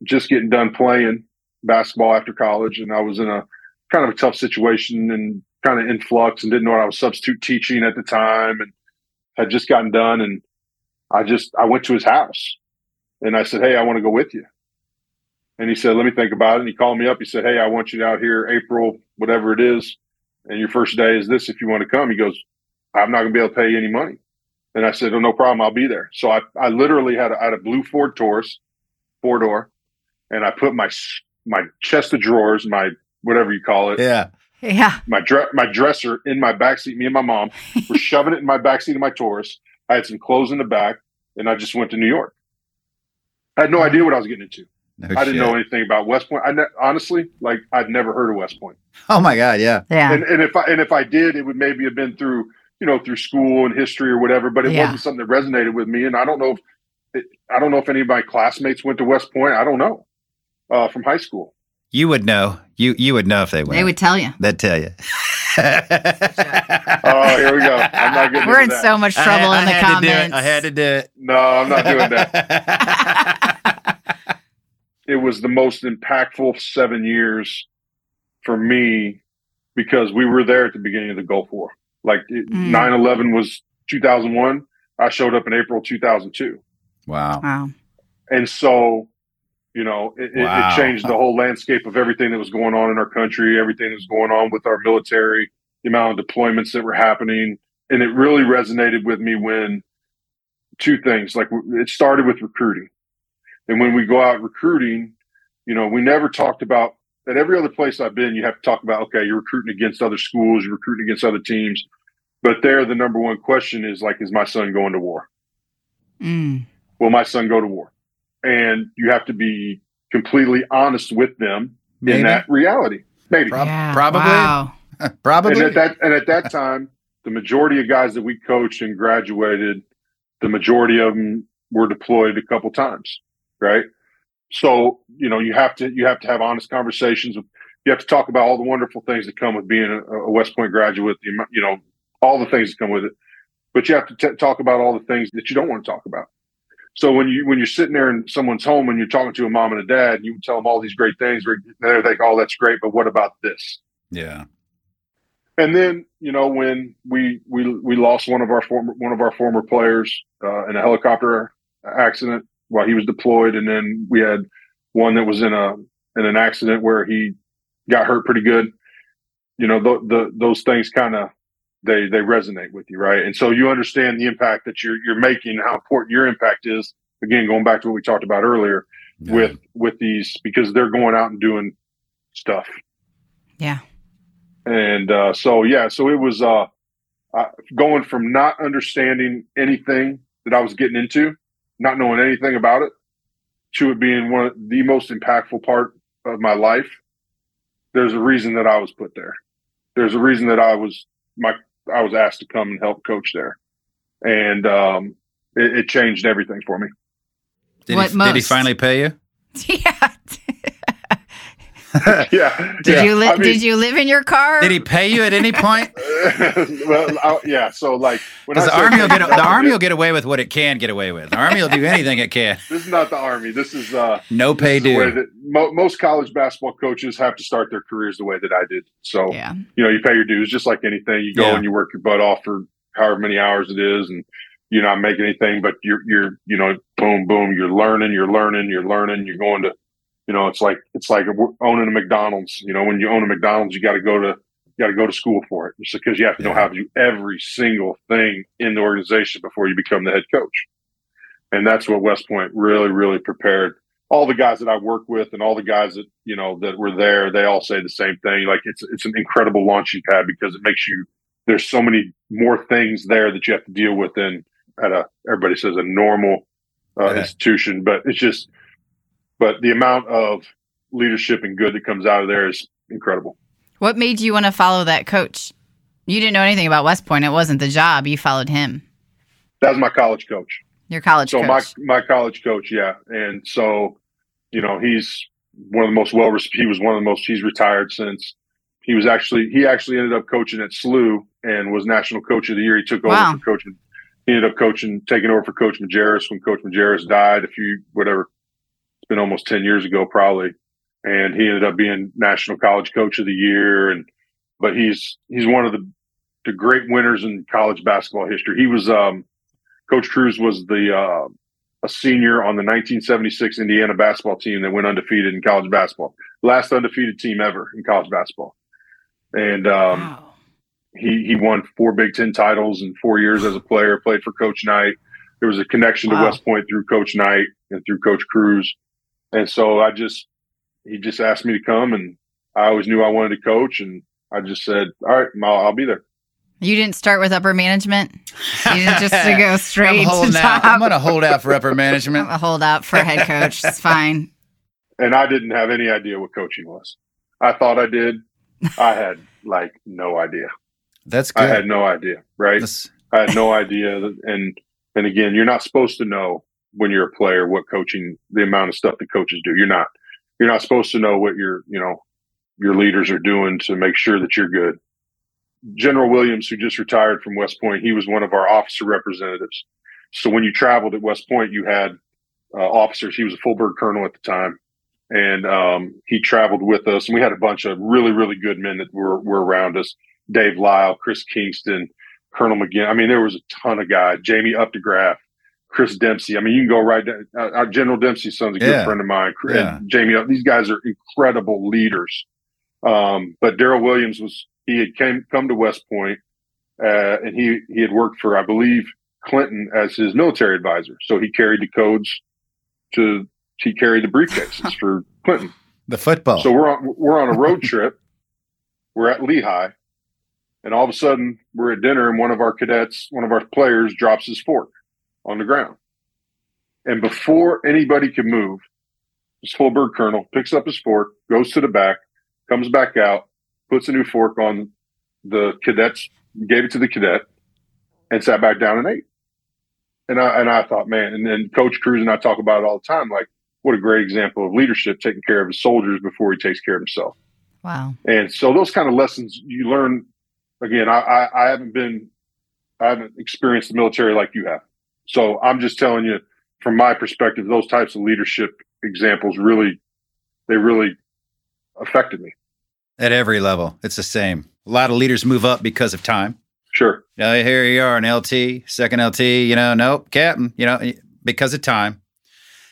C: just getting done playing basketball after college, and I was in a kind of a tough situation and kind of in flux and didn't know what I was substitute teaching at the time and had just gotten done. And I just, I went to his house and I said, Hey, I want to go with you. And he said, Let me think about it. And he called me up. He said, Hey, I want you out here April, whatever it is. And your first day is this if you want to come. He goes, I'm not going to be able to pay you any money. And I said, Oh, no problem. I'll be there. So I, I literally had a, had a blue Ford Taurus, four door, and I put my, my chest of drawers, my whatever you call it,
A: Yeah.
B: Yeah.
C: my dre- my dresser in my backseat. Me and my mom were (laughs) shoving it in my backseat of my Taurus. I had some clothes in the back, and I just went to New York. I had no idea what I was getting into.
A: No
C: I didn't
A: shit.
C: know anything about West Point. I ne- honestly, like, I'd never heard of West Point.
A: Oh my God. Yeah.
B: Yeah.
C: And, and if I and if I did, it would maybe have been through you know through school and history or whatever. But it
B: Yeah.
C: wasn't something that resonated with me. And I don't know if it, I don't know if any of my classmates went to West Point. I don't know uh, from high school.
A: You would know. You you would know if they went.
B: They would tell you.
A: They'd tell you. (laughs)
C: Oh, here we go. I'm not getting
B: We're in
C: that.
B: so much trouble
A: I,
B: in the
A: I had
B: comments.
A: To do it. I had to do it.
C: No, I'm not doing that. (laughs) it was the most impactful seven years for me because we were there at the beginning of the Gulf War. Like it-
B: Mm.
C: 9/11 was 2001. I showed up in April 2002,
A: wow.
B: Wow.
C: and so you know it,
A: Wow.
C: it changed the whole landscape of everything that was going on in our country, everything that was going on with our military, the amount of deployments that were happening, and it really resonated with me when two things like it started with recruiting. And when we go out recruiting, you know, we never talked about at every other place I've been, you have to talk about, okay, you're recruiting against other schools, you're recruiting against other teams. But there, the number one question is like, is my son going to war?
B: Mm.
C: Will my son go to war? And you have to be completely honest with them
A: Maybe.
C: in that reality. Maybe.
A: Prob-
B: yeah.
A: probably.
B: Wow. (laughs)
A: Probably.
C: And at that and at that time, the majority of guys that we coached and graduated, the majority of them were deployed a couple times, right? So you know you have to you have to have honest conversations. With, you have to talk about all the wonderful things that come with being a, a West Point graduate. You know all the things that come with it, but you have to t- talk about all the things that you don't want to talk about. So when you when you're sitting there in someone's home and you're talking to a mom and a dad, and you tell them all these great things. They think, "Oh, that's great," but what about this?
A: yeah.
C: And then, you know, when we we we lost one of our former one of our former players uh, in a helicopter accident while he was deployed, and then we had one that was in a in an accident where he got hurt pretty good. You know, the, the those things kind of they they resonate with you, right? And so you understand the impact that you're you're making, how important your impact is. Again, going back to what we talked about earlier
A: Yeah.
C: with with these because they're going out and doing stuff
B: Yeah.
C: and uh, so yeah so it was uh, uh, going from not understanding anything that i was getting into not knowing anything about it to it being one of the most impactful part of my life there's a reason that i was put there there's a reason that i was my i was asked to come and help coach there and um, it, it changed everything for me
A: Did,
B: What
A: he, did he finally pay you? (laughs)
B: Yeah. (laughs)
C: yeah
B: Did
C: yeah.
B: you li-
C: I mean-
B: did you live in your car?
A: Did he pay you at any point? (laughs)
C: well, I, yeah. So like, when
A: Because the army will get the (laughs) army will get away with what it can get away with. The army will do anything it can.
C: This is not the army. This is uh,
A: No pay
C: is
A: due.
C: mo- most college basketball coaches have to start their careers the way that I did. So
B: yeah.
C: you know, you pay your dues just like anything. You go
A: Yeah.
C: and you work your butt off for however many hours it is, and you're not making anything, but you're you're you know, boom, boom, you're learning, you're learning, you're learning. You're going to, you know, it's like it's like owning a McDonald's. You know, when you own a McDonald's, you got to go to you got to go to school for it, just because you have to know how to do every single thing in the organization before you become the head coach. And that's what West Point really, really prepared all the guys that I work with and all the guys that you know that were there. They all say the same thing. Like it's it's an incredible launching pad because it makes you. There's so many more things there that you have to deal with than at a everybody says a normal uh,
A: Yeah.
C: institution, but it's just. But the amount of leadership and good that comes out of there is incredible.
B: What made you want to follow that coach? You didn't know anything about West Point. It wasn't the job. You followed him.
C: That was my college coach.
B: Your college
C: so
B: coach.
C: my my college coach, yeah, and so you know he's one of the most well. He was one of the most. He's retired since. He was actually he actually ended up coaching at SLU and was national coach of the year. He took over
B: Wow.
C: for coaching. He ended up coaching, taking over for Coach Majerus when Coach Majerus died. A few whatever, been almost ten years ago probably, and he ended up being national college coach of the year. And but he's he's one of the the great winners in college basketball history. He was um, Coach Crews was the uh, a senior on the 1976 Indiana basketball team that went undefeated in college basketball, last undefeated team ever in college basketball, and um,
B: wow.
C: he he won four Big Ten titles in four years as a player. Played for Coach Knight. There was a connection
B: Wow.
C: to West Point through Coach Knight and through Coach Crews, and so I just he just asked me to come, and I always knew I wanted to coach, and I just said, "All right, I'll, I'll be there."
B: You didn't start with upper management. You didn't just (laughs) to go straight
A: I'm
B: to
A: holding
B: top.
A: out. I'm going to hold out for upper management.
B: I'm
A: management.
B: a holdout for head coach. It's fine. (laughs)
C: and I didn't have any idea what coaching was. I thought I did. I had like no idea.
A: That's good.
C: I had no idea, right?
A: That's-
C: I had no idea. And and again, you're not supposed to know when you're a player what coaching, the amount of stuff that coaches do. You're not. You're not supposed to know what your you know your leaders are doing to make sure that you're good. General Williams, who just retired from West Point, he was one of our officer representatives. So when you traveled at West Point, you had uh, officers. He was a full bird colonel at the time, and um, he traveled with us. And we had a bunch of really, really good men that were were around us. Dave Lyle, Chris Kingston, Colonel McGinn. I mean, there was a ton of guys. Jamie Updegraff, Chris Dempsey. I mean, you can go right down. Uh, uh, General Dempsey's son's a good
A: Yeah.
C: friend of mine. Chris-
A: Yeah.
C: Jamie, these guys are incredible leaders. Um, but Darryl Williams was he had came come to West Point, uh, and he he had worked for I believe Clinton as his military advisor. So he carried the codes to he carried the briefcases (laughs) for Clinton.
A: the football.
C: So we're on we're on a road trip. We're at Lehigh, and all of a sudden we're at dinner, and one of our cadets, one of our players, drops his fork on the ground. And before anybody can move, this full bird colonel picks up his fork, goes to the back, comes back out, puts a new fork on the cadets, gave it to the cadet, and sat back down and ate. And I and I thought, man, and then Coach Crews and I talk about it all the time, like what a great example of leadership, taking care of his soldiers before he takes care of himself.
B: Wow.
C: And so those kind of lessons you learn. Again, I, I, I haven't been, I haven't experienced the military like you have. So I'm just telling you, from my perspective, those types of leadership examples really, they really affected me.
A: At every level, it's the same. A lot of leaders move up because of time.
C: Sure.
A: Now, here you are, an LT, second LT, you know, nope, captain, you know, because of time.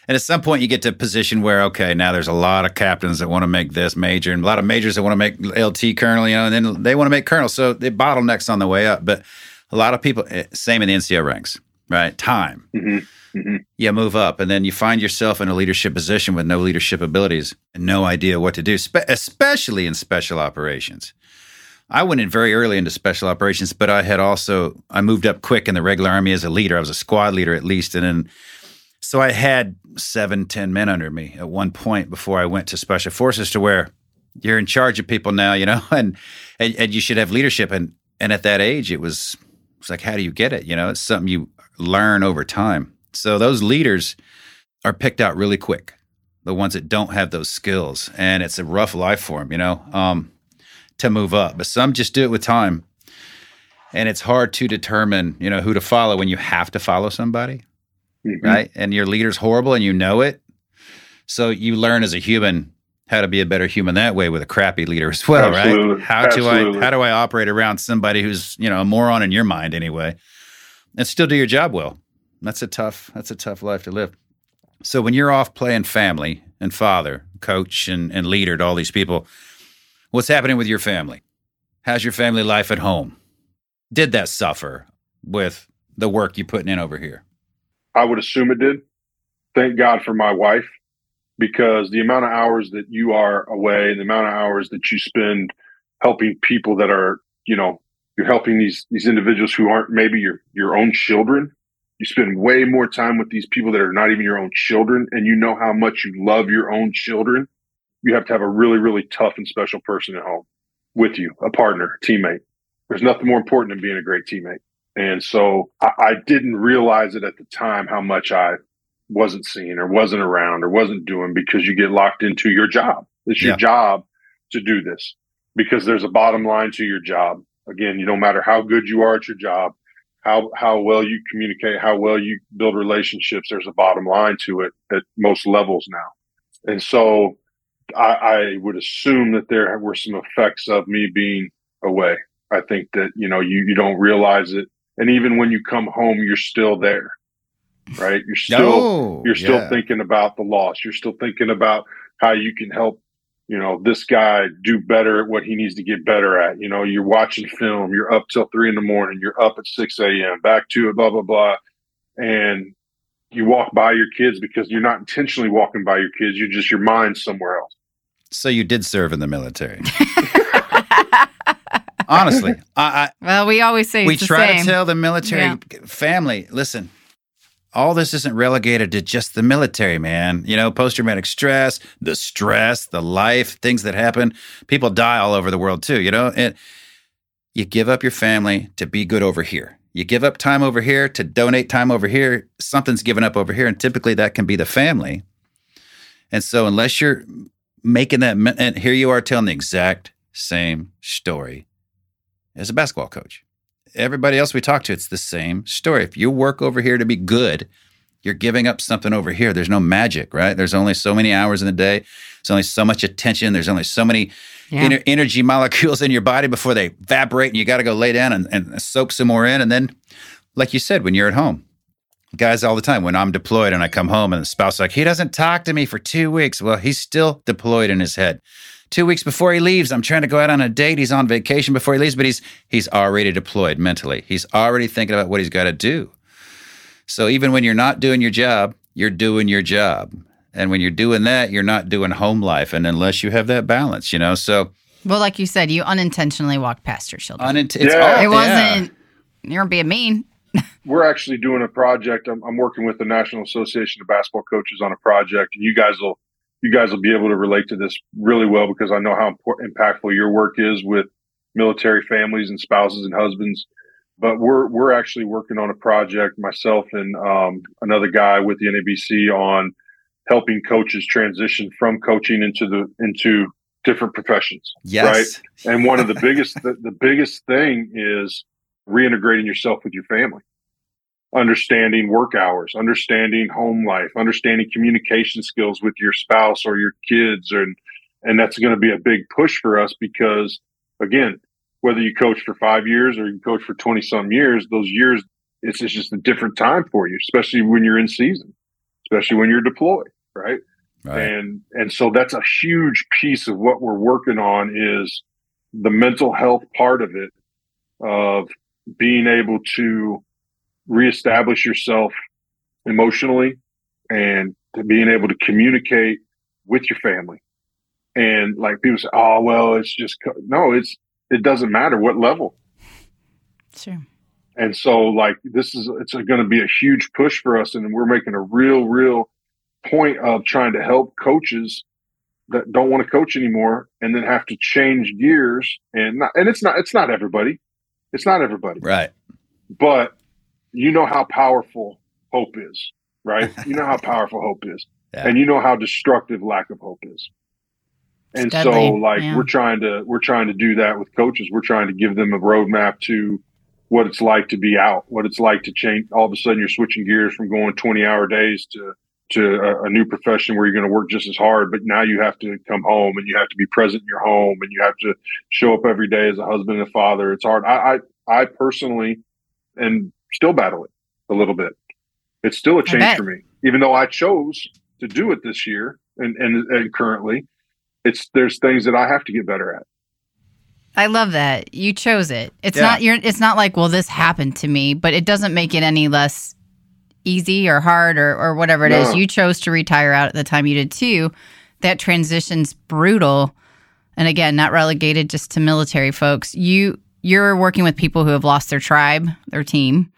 A: And at some point, you get to a position where, okay, now there's a lot of captains that want to make this major and a lot of majors that want to make LT colonel, you know, and then they want to make colonel. So the bottlenecks on the way up. But a lot of people, eh, same in the NCO ranks, right? Time.
C: hmm
A: You move up and then you find yourself in a leadership position with no leadership abilities and no idea what to do, spe- especially in special operations. I went in very early into special operations, but I had also I moved up quick in the regular army as a leader. I was a squad leader at least, and then so I had seven, ten men under me at one point before I went to special forces, to where you're in charge of people now, you know, (laughs) and and, and you should have leadership. And and at that age, it was it's like, how do you get it? You know, it's something you learn over time. So those leaders are picked out really quick, the ones that don't have those skills, and it's a rough life for them, you know. Um, to move up, but some just do it with time. And it's hard to determine, you know, who to follow when you have to follow somebody,
C: Mhm.
A: right? And your leader's horrible and you know it. So you learn as a human how to be a better human that way with a crappy leader as well, right?
C: Absolutely.
A: How do I how do I operate around somebody who's, you know, a moron in your mind anyway, and still do your job well? That's a tough that's a tough life to live. So when you're off playing family and father, coach and, and leader to all these people, what's happening with your family? How's your family life at home? Did that suffer with the work you're putting in over here?
C: I would assume it did. Thank God for my wife because the amount of hours that you are away, the amount of hours that you spend helping people that are, you know, you're helping these these individuals who aren't maybe your your own children. You spend way more time with these people that are not even your own children, and you know how much you love your own children. You have to have a really, really tough and special person at home with you, a partner, teammate. there's nothing more important than being a great teammate. And so I, I didn't realize it at the time how much I wasn't seeing or wasn't around or wasn't doing because you get locked into your job. It's your job to do this because there's a bottom line to your job. Again, you no matter how good you are at your job, how how well you communicate, how well you build relationships, there's a bottom line to it at most levels now. And so I, I would assume that there were some effects of me being away. I think that, you know, you, you don't realize it. And even when you come home, you're still there, right? You're still
A: No,
C: you're still
A: yeah.
C: thinking about the loss. You're still thinking about how you can help, you know, this guy do better at what he needs to get better at. You know, you're watching film, you're up till three in the morning, you're up at 6 a.m., back to it, blah, blah, blah. And you walk by your kids because you're not intentionally walking by your kids. You're just your mind somewhere else.
A: So you did serve in the military. (laughs) Honestly, I,
B: well, we always say
A: we
B: it's the
A: try
B: same.
A: to tell the military
B: Yeah.
A: family, listen, all this isn't relegated to just the military, man. You know, post traumatic stress, the stress, the life, things that happen. People die all over the world too, you know? And you give up your family to be good over here. You give up time over here to donate time over here. Something's given up over here. And typically that can be the family. And so, unless you're making that, and here you are telling the exact same story as a basketball coach. Everybody else we talk to, it's the same story. If you work over here to be good, you're giving up something over here. There's no magic, right? There's only so many hours in the day. There's only so much attention. There's only so many
B: Yeah.
A: ener- energy molecules in your body before they evaporate, and you got to go lay down and, and soak some more in. And then, like you said, when you're at home, guys all the time, when I'm deployed and I come home and the spouse like, he doesn't talk to me for two weeks. Well, he's still deployed in his head. Two weeks before he leaves, I'm trying to go out on a date. He's on vacation before he leaves, but he's he's already deployed mentally. He's already thinking about what he's got to do. So even when you're not doing your job, you're doing your job. And when you're doing that, you're not doing home life. And unless you have that balance, you know, so
B: well, like you said, you unintentionally walked past your children.
A: unint- it's
C: Yeah.
A: all,
B: it wasn't. You're being mean. (laughs)
C: We're actually doing a project. I'm, I'm working with the National Association of Basketball Coaches on a project, and you guys will you guys will be able to relate to this really well because I know how important, impactful your work is with military families and spouses and husbands. But we're we're actually working on a project, myself and um, another guy with the NABC, on helping coaches transition from coaching into the into different professions.
A: Yes. Right.
C: And one of the (laughs) biggest the, the biggest thing is reintegrating yourself with your family. Understanding work hours, understanding home life, understanding communication skills with your spouse or your kids and and that's going to be a big push for us because again, whether you coach for 5 years or you coach for 20 some years, those years it's, it's just a different time for you, especially when you're in season, especially when you're deployed, right?
A: Right.
C: and and so that's a huge piece of what we're working on is the mental health part of it of being able to reestablish yourself emotionally and to being able to communicate with your family and like people say oh well it's just no it's it doesn't matter what level
B: Sure.
C: and so like this is it's going to be a huge push for us and we're making a real real point of trying to help coaches that don't want to coach anymore and then have to change gears and not, and it's not it's not everybody it's not everybody
A: Right.
C: but you know how powerful hope is right? You know how (laughs) powerful hope is.
A: Yeah.
C: and you know how destructive lack of hope is. And
B: It's
C: so like
B: yeah.
C: we're trying to we're trying to do that with coaches. We're trying to give them a roadmap to what it's like to be out what it's like to change. All of a sudden you're switching gears from going 20 hour days to to a, a new profession where you're going to work just as hard but now you have to come home and you have to be present in your home and you have to show up every day as a husband and a father. It's hard. I i, I personally and still battle it a little bit it's still a change for me even though i chose to do it this year and and, and currently it's there's things that i have to get better at
B: I love that you chose it. It's
A: Yeah.
B: not you're. It's not like well, this happened to me, but it doesn't make it any less easy or hard or or whatever it is.
C: No.
B: You chose to retire out at the time you did too. That transition's brutal, and again, not relegated just to military folks. You you're working with people who have lost their tribe, their team,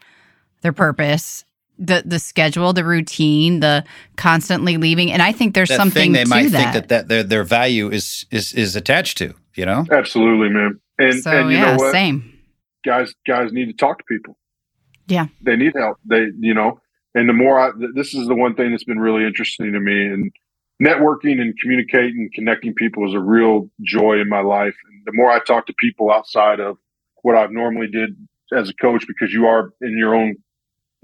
B: their purpose. The, the schedule, the routine, the constantly leaving, and I think there's
A: That
B: something
A: thing they
B: to
A: might
B: that.
A: think that, that their, their value is, is, is attached to, you know?
C: absolutely man and
B: so
C: and you
B: yeah,
C: know what
B: same.
C: guys guys need to talk to people.
B: Yeah.
C: They need help. They you know, and the more I this is the one thing that's been really interesting to me and networking and communicating, connecting people is a real joy in my life. And the more I talk to people outside of what I've normally did as a coach, because you are in your own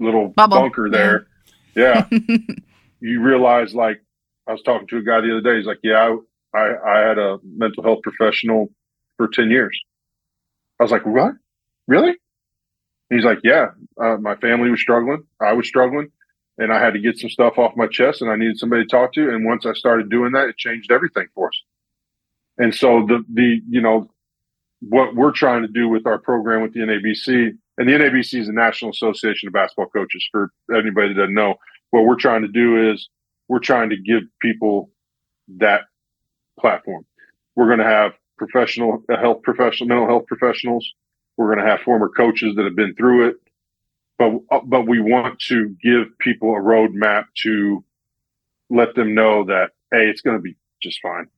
C: little
B: Bubble.
C: bunker there. Yeah. (laughs) you realize like I was talking to a guy the other day. He's like, yeah, I, I, I had a mental health professional for 10 years. I was like, what? Really? He's like, yeah, uh, my family was struggling. I was struggling and I had to get some stuff off my chest and I needed somebody to talk to. And once I started doing that, it changed everything for us. And so the, the, you know, what we're trying to do with our program with the NABC and the NABC is the National Association of Basketball Coaches for anybody that doesn't know. What we're trying to do is we're trying to give people that platform. We're going to have professional uh, health professional, mental health professionals. We're going to have former coaches that have been through it, but uh, but we want to give people a roadmap to let them know that hey, it's going to be just fine.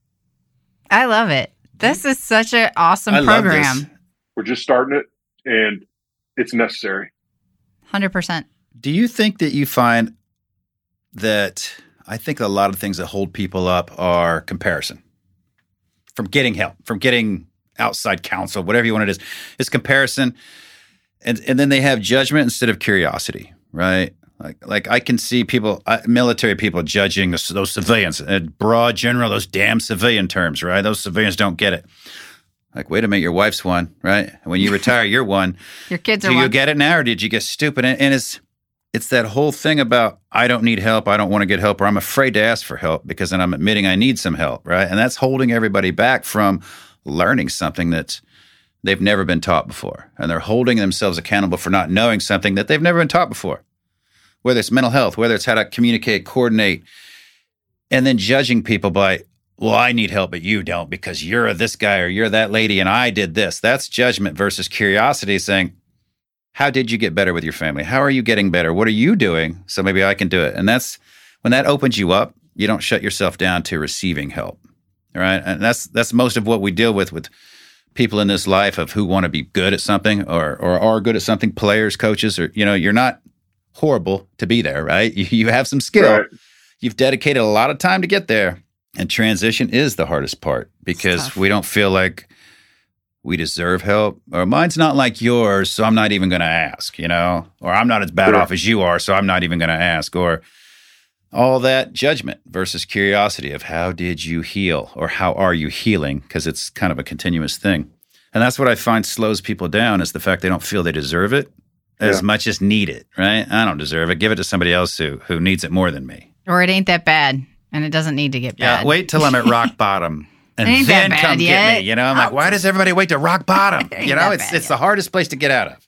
B: I love it. This is such an awesome
A: I love this.
B: program.
C: We're just starting it, and it's necessary.
B: 100%.
A: Do you think that you find that I think a lot of things that hold people up are comparison from getting help, from getting outside counsel, whatever you want it is. It's comparison. And and then they have judgment instead of curiosity, right? Like like I can see people, uh, military people judging those, those civilians, uh, broad general, those damn civilian terms, right? Those civilians don't get it. Like, wait a minute, your wife's one, right? When you (laughs) retire, you're one.
B: Your kids are
A: Do you
B: one.
A: get it now, or did you get stupid? And, and it's it's that whole thing about I don't need help, I don't want to get help, or I'm afraid to ask for help because then I'm admitting I need some help, right? And that's holding everybody back from learning something that they've never been taught before, and they're holding themselves accountable for not knowing something that they've never been taught before, whether it's mental health, whether it's how to communicate, coordinate, and then judging people by well, I need help, but you don't because you're this guy or you're that lady and I did this. That's judgment versus curiosity saying, how did you get better with your family? How are you getting better? What are you doing? So maybe I can do it. And that's when that opens you up, you don't shut yourself down to receiving help. All right. And that's that's most of what we deal with with people in this life of who want to be good at something or or are good at something, players, coaches, or you know, you're not horrible to be there, right? (laughs) You, you have some skill.
C: Right.
A: You've dedicated a lot of time to get there. And transition is the hardest part because we don't feel like we deserve help. Or mine's not like yours so i'm not even going to ask you know? Or i'm not as bad
C: Sure.
A: off as you are so i'm not even going to ask. Or all that judgment versus curiosity of how did you heal or how are you healing? Because it's kind of a continuous thing. And that's what i find slows people down is the fact they don't feel they deserve it as
C: Yeah.
A: much as need it right? I don't deserve it. Give it to somebody else who who needs it more than me.
B: Or it ain't that bad and it doesn't need to get
A: yeah
B: bad.
A: wait till i'm at (laughs) rock bottom and
B: It ain't
A: then
B: bad
A: come
B: yet.
A: get me you know i'm like why does everybody wait to rock bottom (laughs) you know
B: that
A: it's
B: bad
A: it's the hardest place to get out of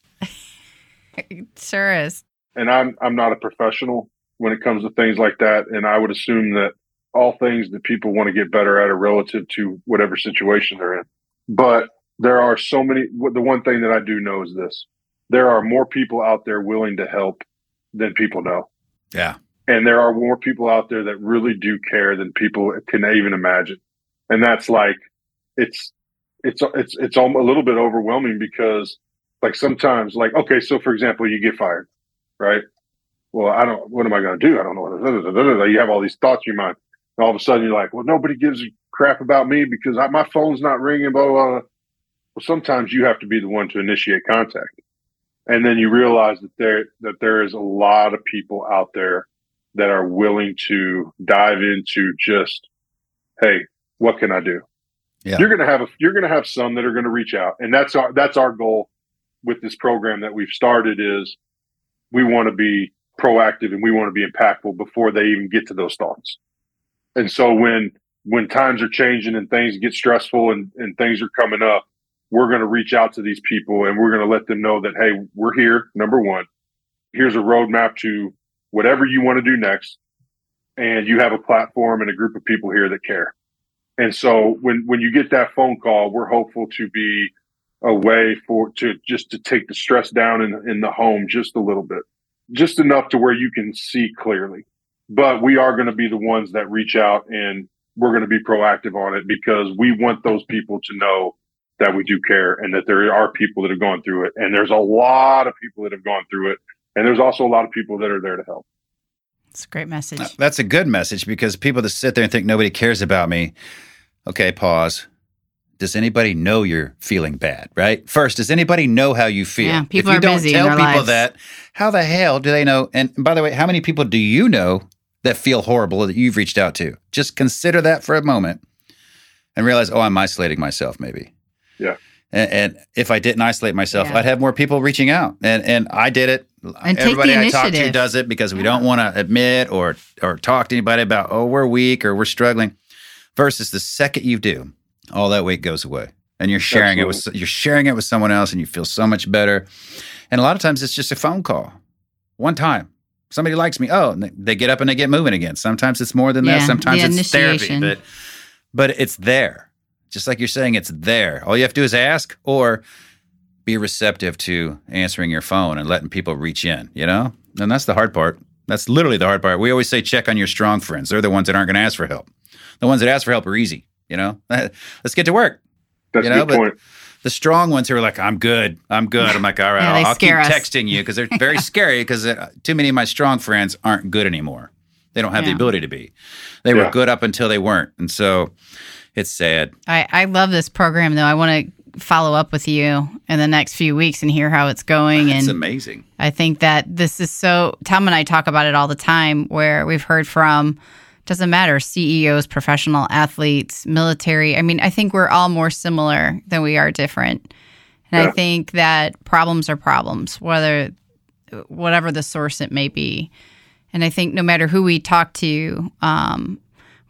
B: It (laughs) sure is.
C: and I'm I'm not a professional when it comes to things like that, and I would assume that all things that people want to get better at are relative to whatever situation they're in. But there are so many. The one thing that I do know is this: there are more people out there willing to help than people know,
A: yeah
C: and there are more people out there that really do care than people can even imagine. And that's like it's it's it's it's a little bit overwhelming because like sometimes like okay so for example you get fired right? Well i don't what am i going to do? I don't know da, da. you have all these thoughts in your mind. And all of a sudden you're like well nobody gives a crap about me because I, my phone's not ringing blah, blah blah. Well sometimes you have to be the one to initiate contact. And then you realize that there that there is a lot of people out there that are willing to dive into just hey what can i do?
A: Yeah.
C: you're gonna have a you're gonna have some that are gonna reach out. And that's our that's our goal with this program that we've started is we want to be proactive and we want to be impactful before they even get to those thoughts. And so when when times are changing and things get stressful and, and things are coming up we're going to reach out to these people and we're going to let them know that hey we're here number one. Here's a roadmap to whatever you want to do next and you have a platform and a group of people here that care and so when when you get that phone call we're hopeful to be a way for to just to take the stress down in in the home just a little bit just enough to where you can see clearly but we are going to be the ones that reach out and we're going to be proactive on it because we want those people to know that we do care and that there are people that have gone through it. And there's a lot of people that have gone through it. And there's also a lot of people that are there to help.
B: It's a great message.
A: That's a good message because people that sit there and think nobody cares about me. Okay, pause. Does anybody know you're feeling bad? Right. First, does anybody know how you feel?
B: Yeah, people
A: if you
B: are
A: don't
B: busy
A: tell people
B: lives.
A: that, how the hell do they know? And by the way, how many people do you know that feel horrible that you've reached out to? Just consider that for a moment and realize, oh, I'm isolating myself, maybe.
C: Yeah.
A: And, and if I didn't isolate myself,
B: Yeah.
A: I'd have more people reaching out. And and I did it.
B: And
A: Everybody I talk to does it because we don't want to admit or or talk to anybody about oh we're weak or we're struggling. Versus the second you do, all that weight goes away, and you're sharing it with you're sharing it with someone else, and you feel so much better. And a lot of times it's just a phone call, one time. Somebody likes me. Oh, they get up and they get moving again. Sometimes it's more than
B: Yeah,
A: that. Sometimes
B: the
A: it's therapy, but but it's there. Just like you're saying, it's there. All you have to do is ask or be receptive to answering your phone and letting people reach in, you know? And that's the hard part. That's literally the hard part. We always say check on your strong friends. They're the ones that aren't going to ask for help. The ones that ask for help are easy, you know? (laughs) Let's get to work.
C: That's
A: You
C: a
A: know,
C: good
A: but-
C: point.
A: The strong ones who are like, I'm good. I'm good. I'm like, all right,
B: Yeah,
A: I'll, I'll keep
B: us.
A: texting you because they're (laughs) very scary because uh, too many of my strong friends aren't good anymore. They don't have the ability to be. They were good up until they weren't. And so it's sad.
B: I, I love this program, though. I want to follow up with you in the next few weeks and hear how it's going.
A: It's
B: and
A: amazing.
B: I think that this is so. Tom and I talk about it all the time, where we've heard from doesn't matter CEOs, professional athletes, military. I mean, I think we're all more similar than we are different, and I think that problems are problems, whether whatever the source it may be. And I think no matter who we talk to, um,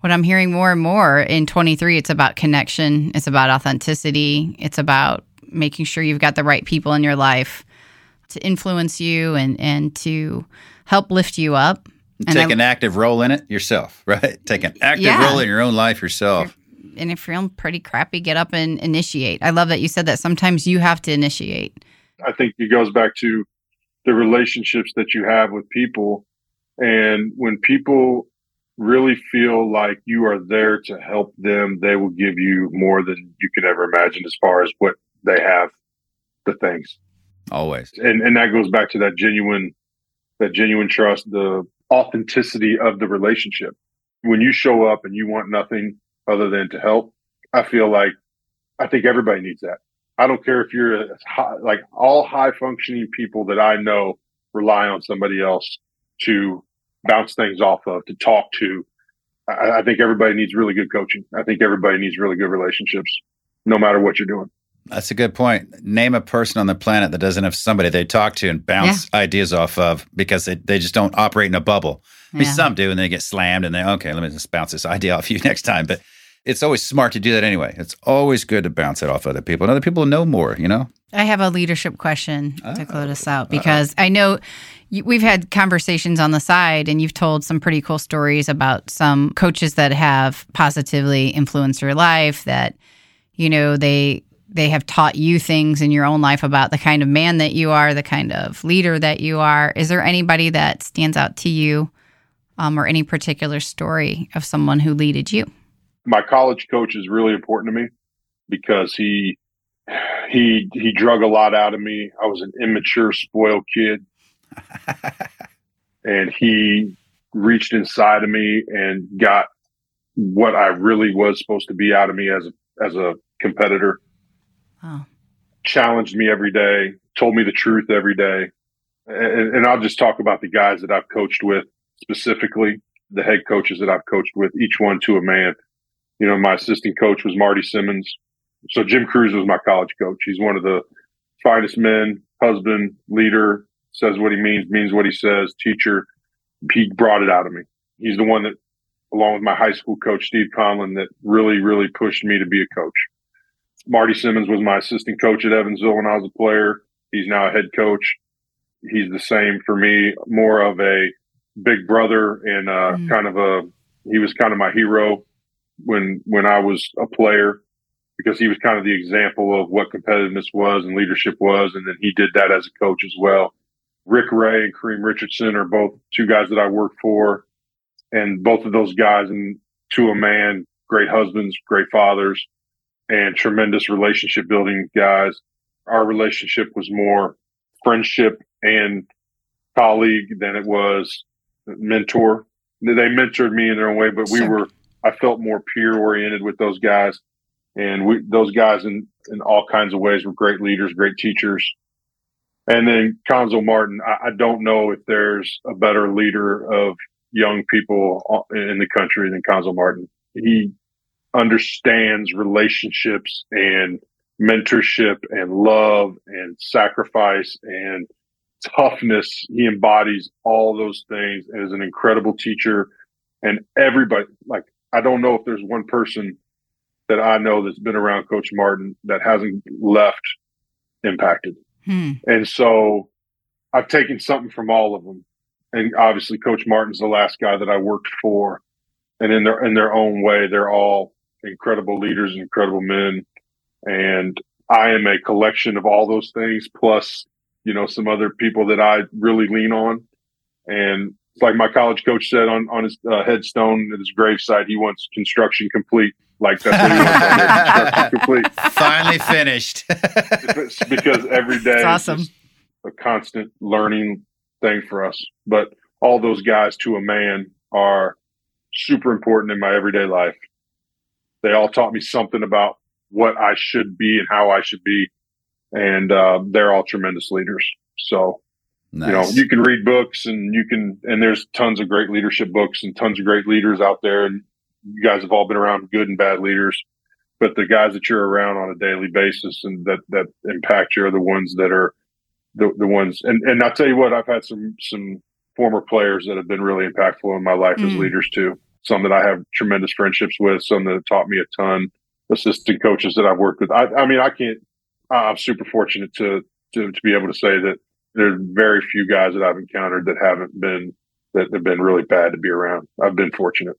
B: what I'm hearing more and more in 23, it's about connection, it's about authenticity, it's about making sure you've got the right people in your life to influence you and and to help lift you up. And
A: Take
B: I-
A: an active role in it yourself, (laughs) right? Take an active
B: Yeah.
A: role in your own life yourself.
B: and if you're feeling pretty crappy, get up and initiate. I love that you said that. Sometimes you have to initiate.
C: I think it goes back to the relationships that you have with people. And when people really feel like you are there to help them, they will give you more than you could ever imagine as far as what they have, the things.
A: Always.
C: And and that goes back to that genuine that genuine trust, the authenticity of the relationship. When you show up and you want nothing other than to help, I feel like I think everybody needs that. I don't care if you're a high, like all high functioning people that I know rely on somebody else to bounce things off of, to talk to. I, I think everybody needs really good coaching. I think everybody needs really good relationships, no matter what you're doing.
A: That's a good point. Name a person on the planet that doesn't have somebody they talk to and bounce ideas off of because they, they just don't operate in a bubble. I mean,
B: Yeah.
A: some do and they get slammed and they, okay, let me just bounce this idea off you (laughs) next time. But it's always smart to do that anyway. It's always good to bounce it off other people and other people know more, you know?
B: I have a leadership question to close us
A: Oh,
B: out because I know you, we've had conversations on the side and you've told some pretty cool stories about some coaches that have positively influenced your life that you know they they have taught you things in your own life about the kind of man that you are, the kind of leader that you are. Is there anybody that stands out to you um, or any particular story of someone who leaded you?
C: My college coach is really important to me because he he he drug a lot out of me. I was an immature, spoiled kid, (laughs) and he reached inside of me and got what I really was supposed to be out of me as a as a competitor.
B: Oh,
C: Challenged me every day, told me the truth every day, and, and I'll just talk about the guys that I've coached with specifically, the head coaches that I've coached with, each one to a man you know, my assistant coach was Marty Simmons. So Jim Crews was my college coach. He's one of the finest men, husband, leader, says what he means, means what he says, teacher. He brought it out of me. He's the one that, along with my high school coach, Steve Conlon, that really, really pushed me to be a coach. Marty Simmons was my assistant coach at Evansville when I was a player. He's now a head coach. He's the same for me, more of a big brother and uh,
B: Mm.
C: kind of a, he was kind of my hero when when I was a player because he was kind of the example of what competitiveness was and leadership was, and then he did that as a coach as well. Rick Ray and Kareem Richardson are both two guys that I work for, and both of those guys, and to a man, great husbands, great fathers, and tremendous relationship building guys. Our relationship was more friendship and colleague than it was mentor. They mentored me in their own way, but we
B: Sure.
C: were, I felt more peer oriented with those guys. And we, those guys in, in all kinds of ways were great leaders, great teachers. And then Cuonzo Martin, I, I don't know if there's a better leader of young people in the country than Cuonzo Martin. He understands relationships and mentorship and love and sacrifice and toughness. He embodies all those things and is an incredible teacher. And everybody, like, I don't know if there's one person that I know that's been around Coach Martin that hasn't left impacted.
B: Hmm.
C: And so I've taken something from all of them. And obviously Coach Martin's the last guy that I worked for. And in their in their own way, they're all incredible leaders, incredible men. And I am a collection of all those things, plus, you know, some other people that I really lean on. And like my college coach said on, on his uh, headstone at his gravesite, he wants construction complete. Like that's what he wants on there, construction (laughs) complete.
A: Finally finished.
C: Because every day
B: That's
C: is
B: awesome.
C: a constant learning thing for us. But all those guys to a man are super important in my everyday life. They all taught me something about what I should be and how I should be. And uh, they're all tremendous leaders. So,
A: nice.
C: you know, you can read books and you can, and there's tons of great leadership books and tons of great leaders out there. And you guys have all been around good and bad leaders. But the guys that you're around on a daily basis and that, that impact you are the ones that are the, the ones. And, and I'll tell you what, I've had some, some former players that have been really impactful in my life as
B: Mm.
C: leaders too. Some that I have tremendous friendships with, some that have taught me a ton, assistant coaches that I've worked with. I, I mean, I can't, I'm super fortunate to, to, to be able to say that there's very few guys that I've encountered that haven't been, that have been really bad to be around. I've been fortunate.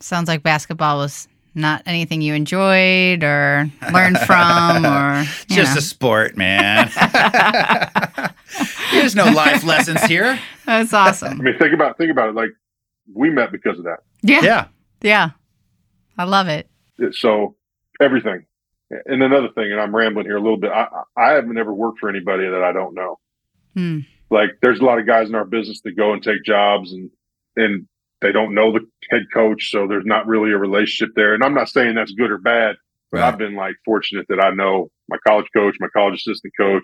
B: Sounds like basketball was not anything you enjoyed or learned from or (laughs)
A: Just
B: know.
A: a sport, man. (laughs) There's no life lessons here.
B: That's awesome.
C: I mean, think about, think about it. Like we met because of that.
B: Yeah. Yeah.
A: Yeah.
B: I love it.
C: So everything. And another thing, and I'm rambling here a little bit. I, I have never worked for anybody that I don't know.
B: Hmm.
C: Like there's a lot of guys in our business that go and take jobs and, and they don't know the head coach. So there's not really a relationship there. And I'm not saying that's good or bad, but
A: Right.
C: I've been like fortunate that I know my college coach, my college assistant coach,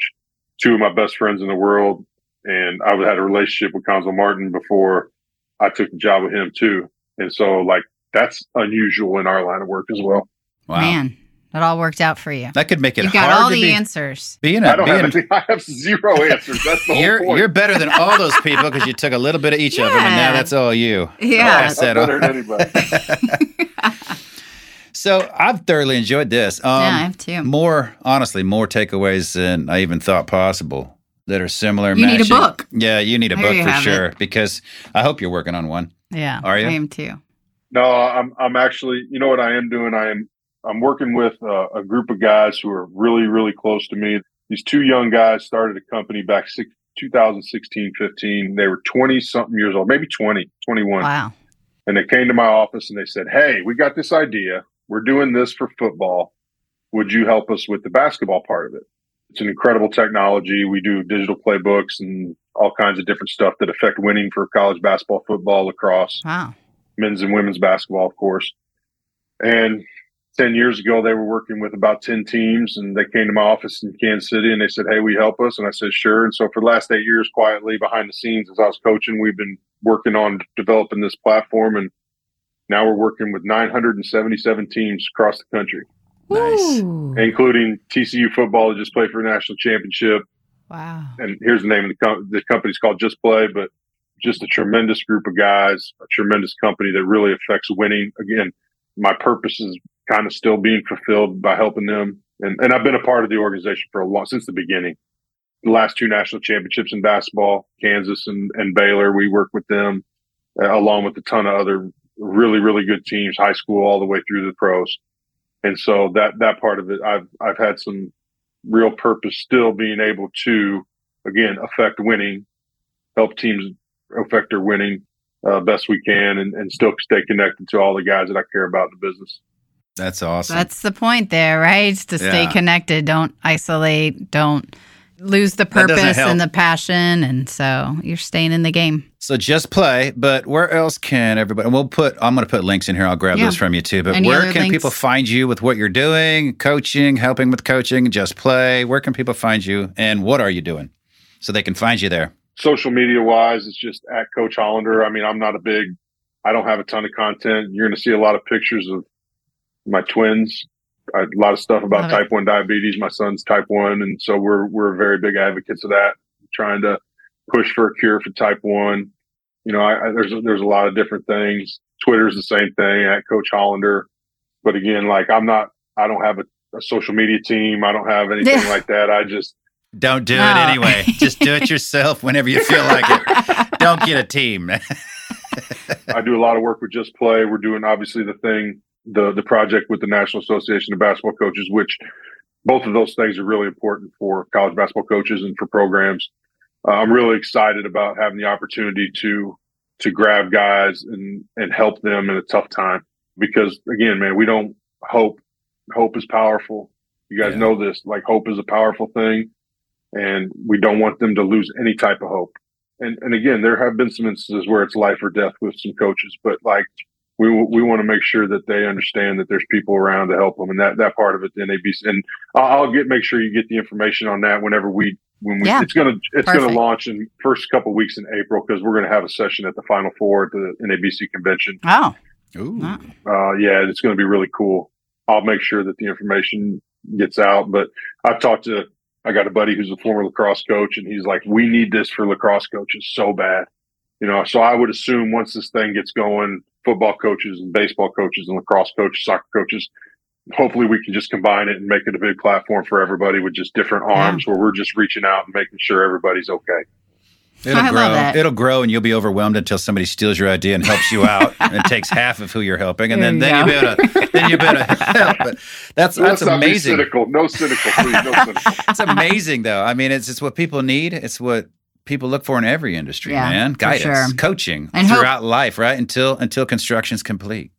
C: two of my best friends in the world. And I've had a relationship with Cuonzo Martin before I took the job with him too. And so like that's unusual in our line of work as well.
A: Wow.
B: Man, it all worked out for you.
A: That could make it
B: You've got
A: hard
B: all
A: to
B: the
A: be
B: answers.
A: being
C: I
A: a
C: don't
A: being,
C: have any, (laughs) I have zero answers. That's the whole
A: you're
C: point.
A: you're better than all those (laughs) people because you took a little bit of each of them, and now that's all you.
B: Yeah.
A: I
C: I'm
A: said,
C: better than anybody. (laughs)
A: So I've thoroughly enjoyed this. Um,
B: yeah, I have too.
A: More honestly, more takeaways than I even thought possible that are similar.
B: You need a book.
A: Yeah, you need a
B: There
A: book for
B: have
A: sure because I hope you're working on one.
B: Yeah.
A: Are you?
B: I am too.
C: No, I'm I'm actually. You know what I am doing? I am I'm working with uh, a group of guys who are really really close to me. These two young guys started a company back six, 2016, 15. They were 20 something years old, maybe 20, 21.
B: Wow.
C: And they came to my office and they said, Hey, we got this idea. We're doing this for football. Would you help us with the basketball part of it? It's an incredible technology. We do digital playbooks and all kinds of different stuff that affect winning for college basketball, football, lacrosse,
B: Wow.
C: men's and women's basketball, of course. And 10 years ago, they were working with about 10 teams and they came to my office in Kansas City and they said, Hey, we help us? And I said, sure. And so for the last eight years, quietly behind the scenes, as I was coaching, we've been working on developing this platform. And now we're working with 977 teams across the country,
A: Nice.
B: Ooh.
C: including TCU football that just played for a national championship.
B: Wow.
C: And here's the name of the, company. the company's called Just Play, but just a tremendous group of guys, a tremendous company that really affects winning. Again, my purpose is kind of still being fulfilled by helping them. And, and I've been a part of the organization for a long, since the beginning. The last two national championships in basketball, Kansas and, and Baylor, we work with them uh, along with a ton of other really, really good teams, high school all the way through the pros. And so that, that part of it, I've, I've had some real purpose still being able to, again, affect winning, help teams affect their winning uh, best we can and, and still stay connected to all the guys that I care about in the business.
A: That's awesome.
B: That's the point there, right? To stay
A: Yeah.
B: connected. Don't isolate. Don't lose the purpose and the passion. And so you're staying in the game.
A: So just play, but where else can everybody? And we'll put. I'm going to put links in here. I'll grab
B: Yeah.
A: those from you too. But
B: Any
A: where can
B: links?
A: people find you with what you're doing, coaching, helping with coaching, just play? Where can people find you, and what are you doing, so they can find you there?
C: social media wise, it's just at Coach Hollender. I mean, I'm not a big, I don't have a ton of content. You're going to see a lot of pictures of my twins. I, a lot of stuff about
B: Love it.
C: type one diabetes. My son's type one, and so we're we're very big advocates of that. Trying to push for a cure for type one. You know, I, I, there's there's a lot of different things. Twitter's the same thing at Coach Hollender, but again, like I'm not, I don't have a, a social media team. I don't have anything
B: Yeah. (laughs)
C: like that. I just
A: Don't do
B: Oh.
A: it anyway. (laughs) just do it yourself whenever you feel like it. (laughs) Don't get a team.
C: I do a lot of work with Just Play. We're doing obviously the thing, the the project with the National Association of Basketball Coaches, which both of those things are really important for college basketball coaches and for programs. Uh, I'm really excited about having the opportunity to to grab guys and and help them in a tough time because again, man, we don't hope. Hope is powerful. You guys
A: Yeah.
C: know this. Like hope is a powerful thing, and we don't want them to lose any type of hope and and again, there have been some instances where it's life or death with some coaches, but like we we want to make sure that they understand that there's people around to help them, and that that part of it, the NABC, and I'll, I'll get make sure you get the information on that whenever we when we
B: Yeah.
C: it's gonna it's
B: Perfect.
C: gonna launch in first couple weeks in April because we're gonna have a session at the Final Four at the NABC convention.
B: Oh,
A: Ooh.
C: Uh, yeah, it's going to be really cool. I'll make sure that the information gets out. But I've talked to, I got a buddy who's a former lacrosse coach, and he's like, we need this for lacrosse coaches so bad. You know, so I would assume once this thing gets going, football coaches and baseball coaches and lacrosse coaches, soccer coaches, hopefully we can just combine it and make it a big platform for everybody with just different arms where we're just reaching out and making sure everybody's okay.
A: It'll
B: I love
A: grow.
B: that.
A: It'll grow, and you'll be overwhelmed until somebody steals your idea and helps you out, (laughs) and takes half of who you're helping, and
B: There
A: then
B: you
A: then you
B: go.
A: be able to then you be able to help. But that's
C: So
A: that's
C: let's be
A: amazing.
C: cynical. No cynical, please. No cynical. (laughs)
A: It's amazing, though. I mean, it's it's what people need. It's what people look for in every industry,
B: Yeah,
A: man. Guidance,
B: sure.
A: coaching
B: And hope.
A: throughout life, right? Until until construction's complete.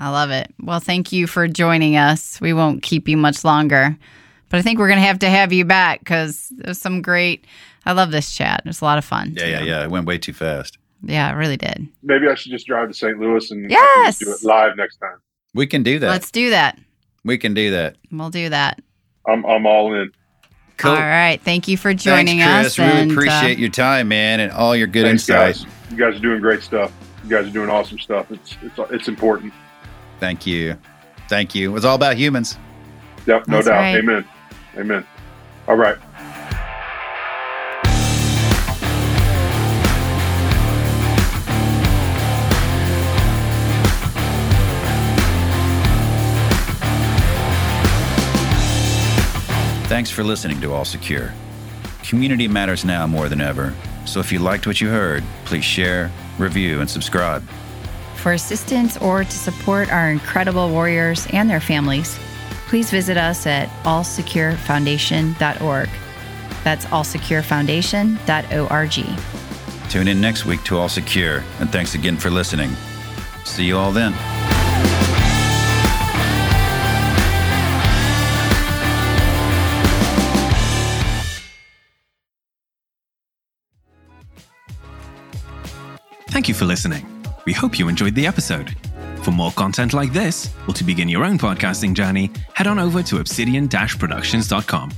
B: I love it. Well, thank you for joining us. We won't keep you much longer, but I think we're going to have to have you back because there's some great. I love this chat. It was a lot of fun.
A: Yeah, yeah,
B: too.
A: yeah. It went way too fast.
B: Yeah, it really did.
C: Maybe I should just drive to St. Louis and I
B: Yes!
C: do it live next time.
A: We can do that.
B: Let's do that.
A: we can do that.
B: We'll do that.
C: I'm I'm all in.
A: Cool.
B: All right. Thank you for joining
A: Thanks, Chris.
B: us.
A: Really
B: and, uh,
A: appreciate your time, man, and all your good
C: Thanks,
A: insight.
C: guys. You guys are doing great stuff. You guys are doing awesome stuff. It's it's it's important.
A: Thank you. Thank you. It's all about humans.
C: Yep, no
B: That's
C: doubt.
B: right.
C: Amen. Amen. All right.
A: Thanks for listening to All Secure. Community matters now more than ever. So if you liked what you heard, please share, review, and subscribe.
B: For assistance or to support our incredible warriors and their families, please visit us at allsecurefoundation.org. That's allsecurefoundation.org.
A: Tune in next week to All Secure, and thanks again for listening. See you all then.
D: Thank you for listening. We hope you enjoyed the episode. For more content like this, or to begin your own podcasting journey, head on over to obsidian-productions.com.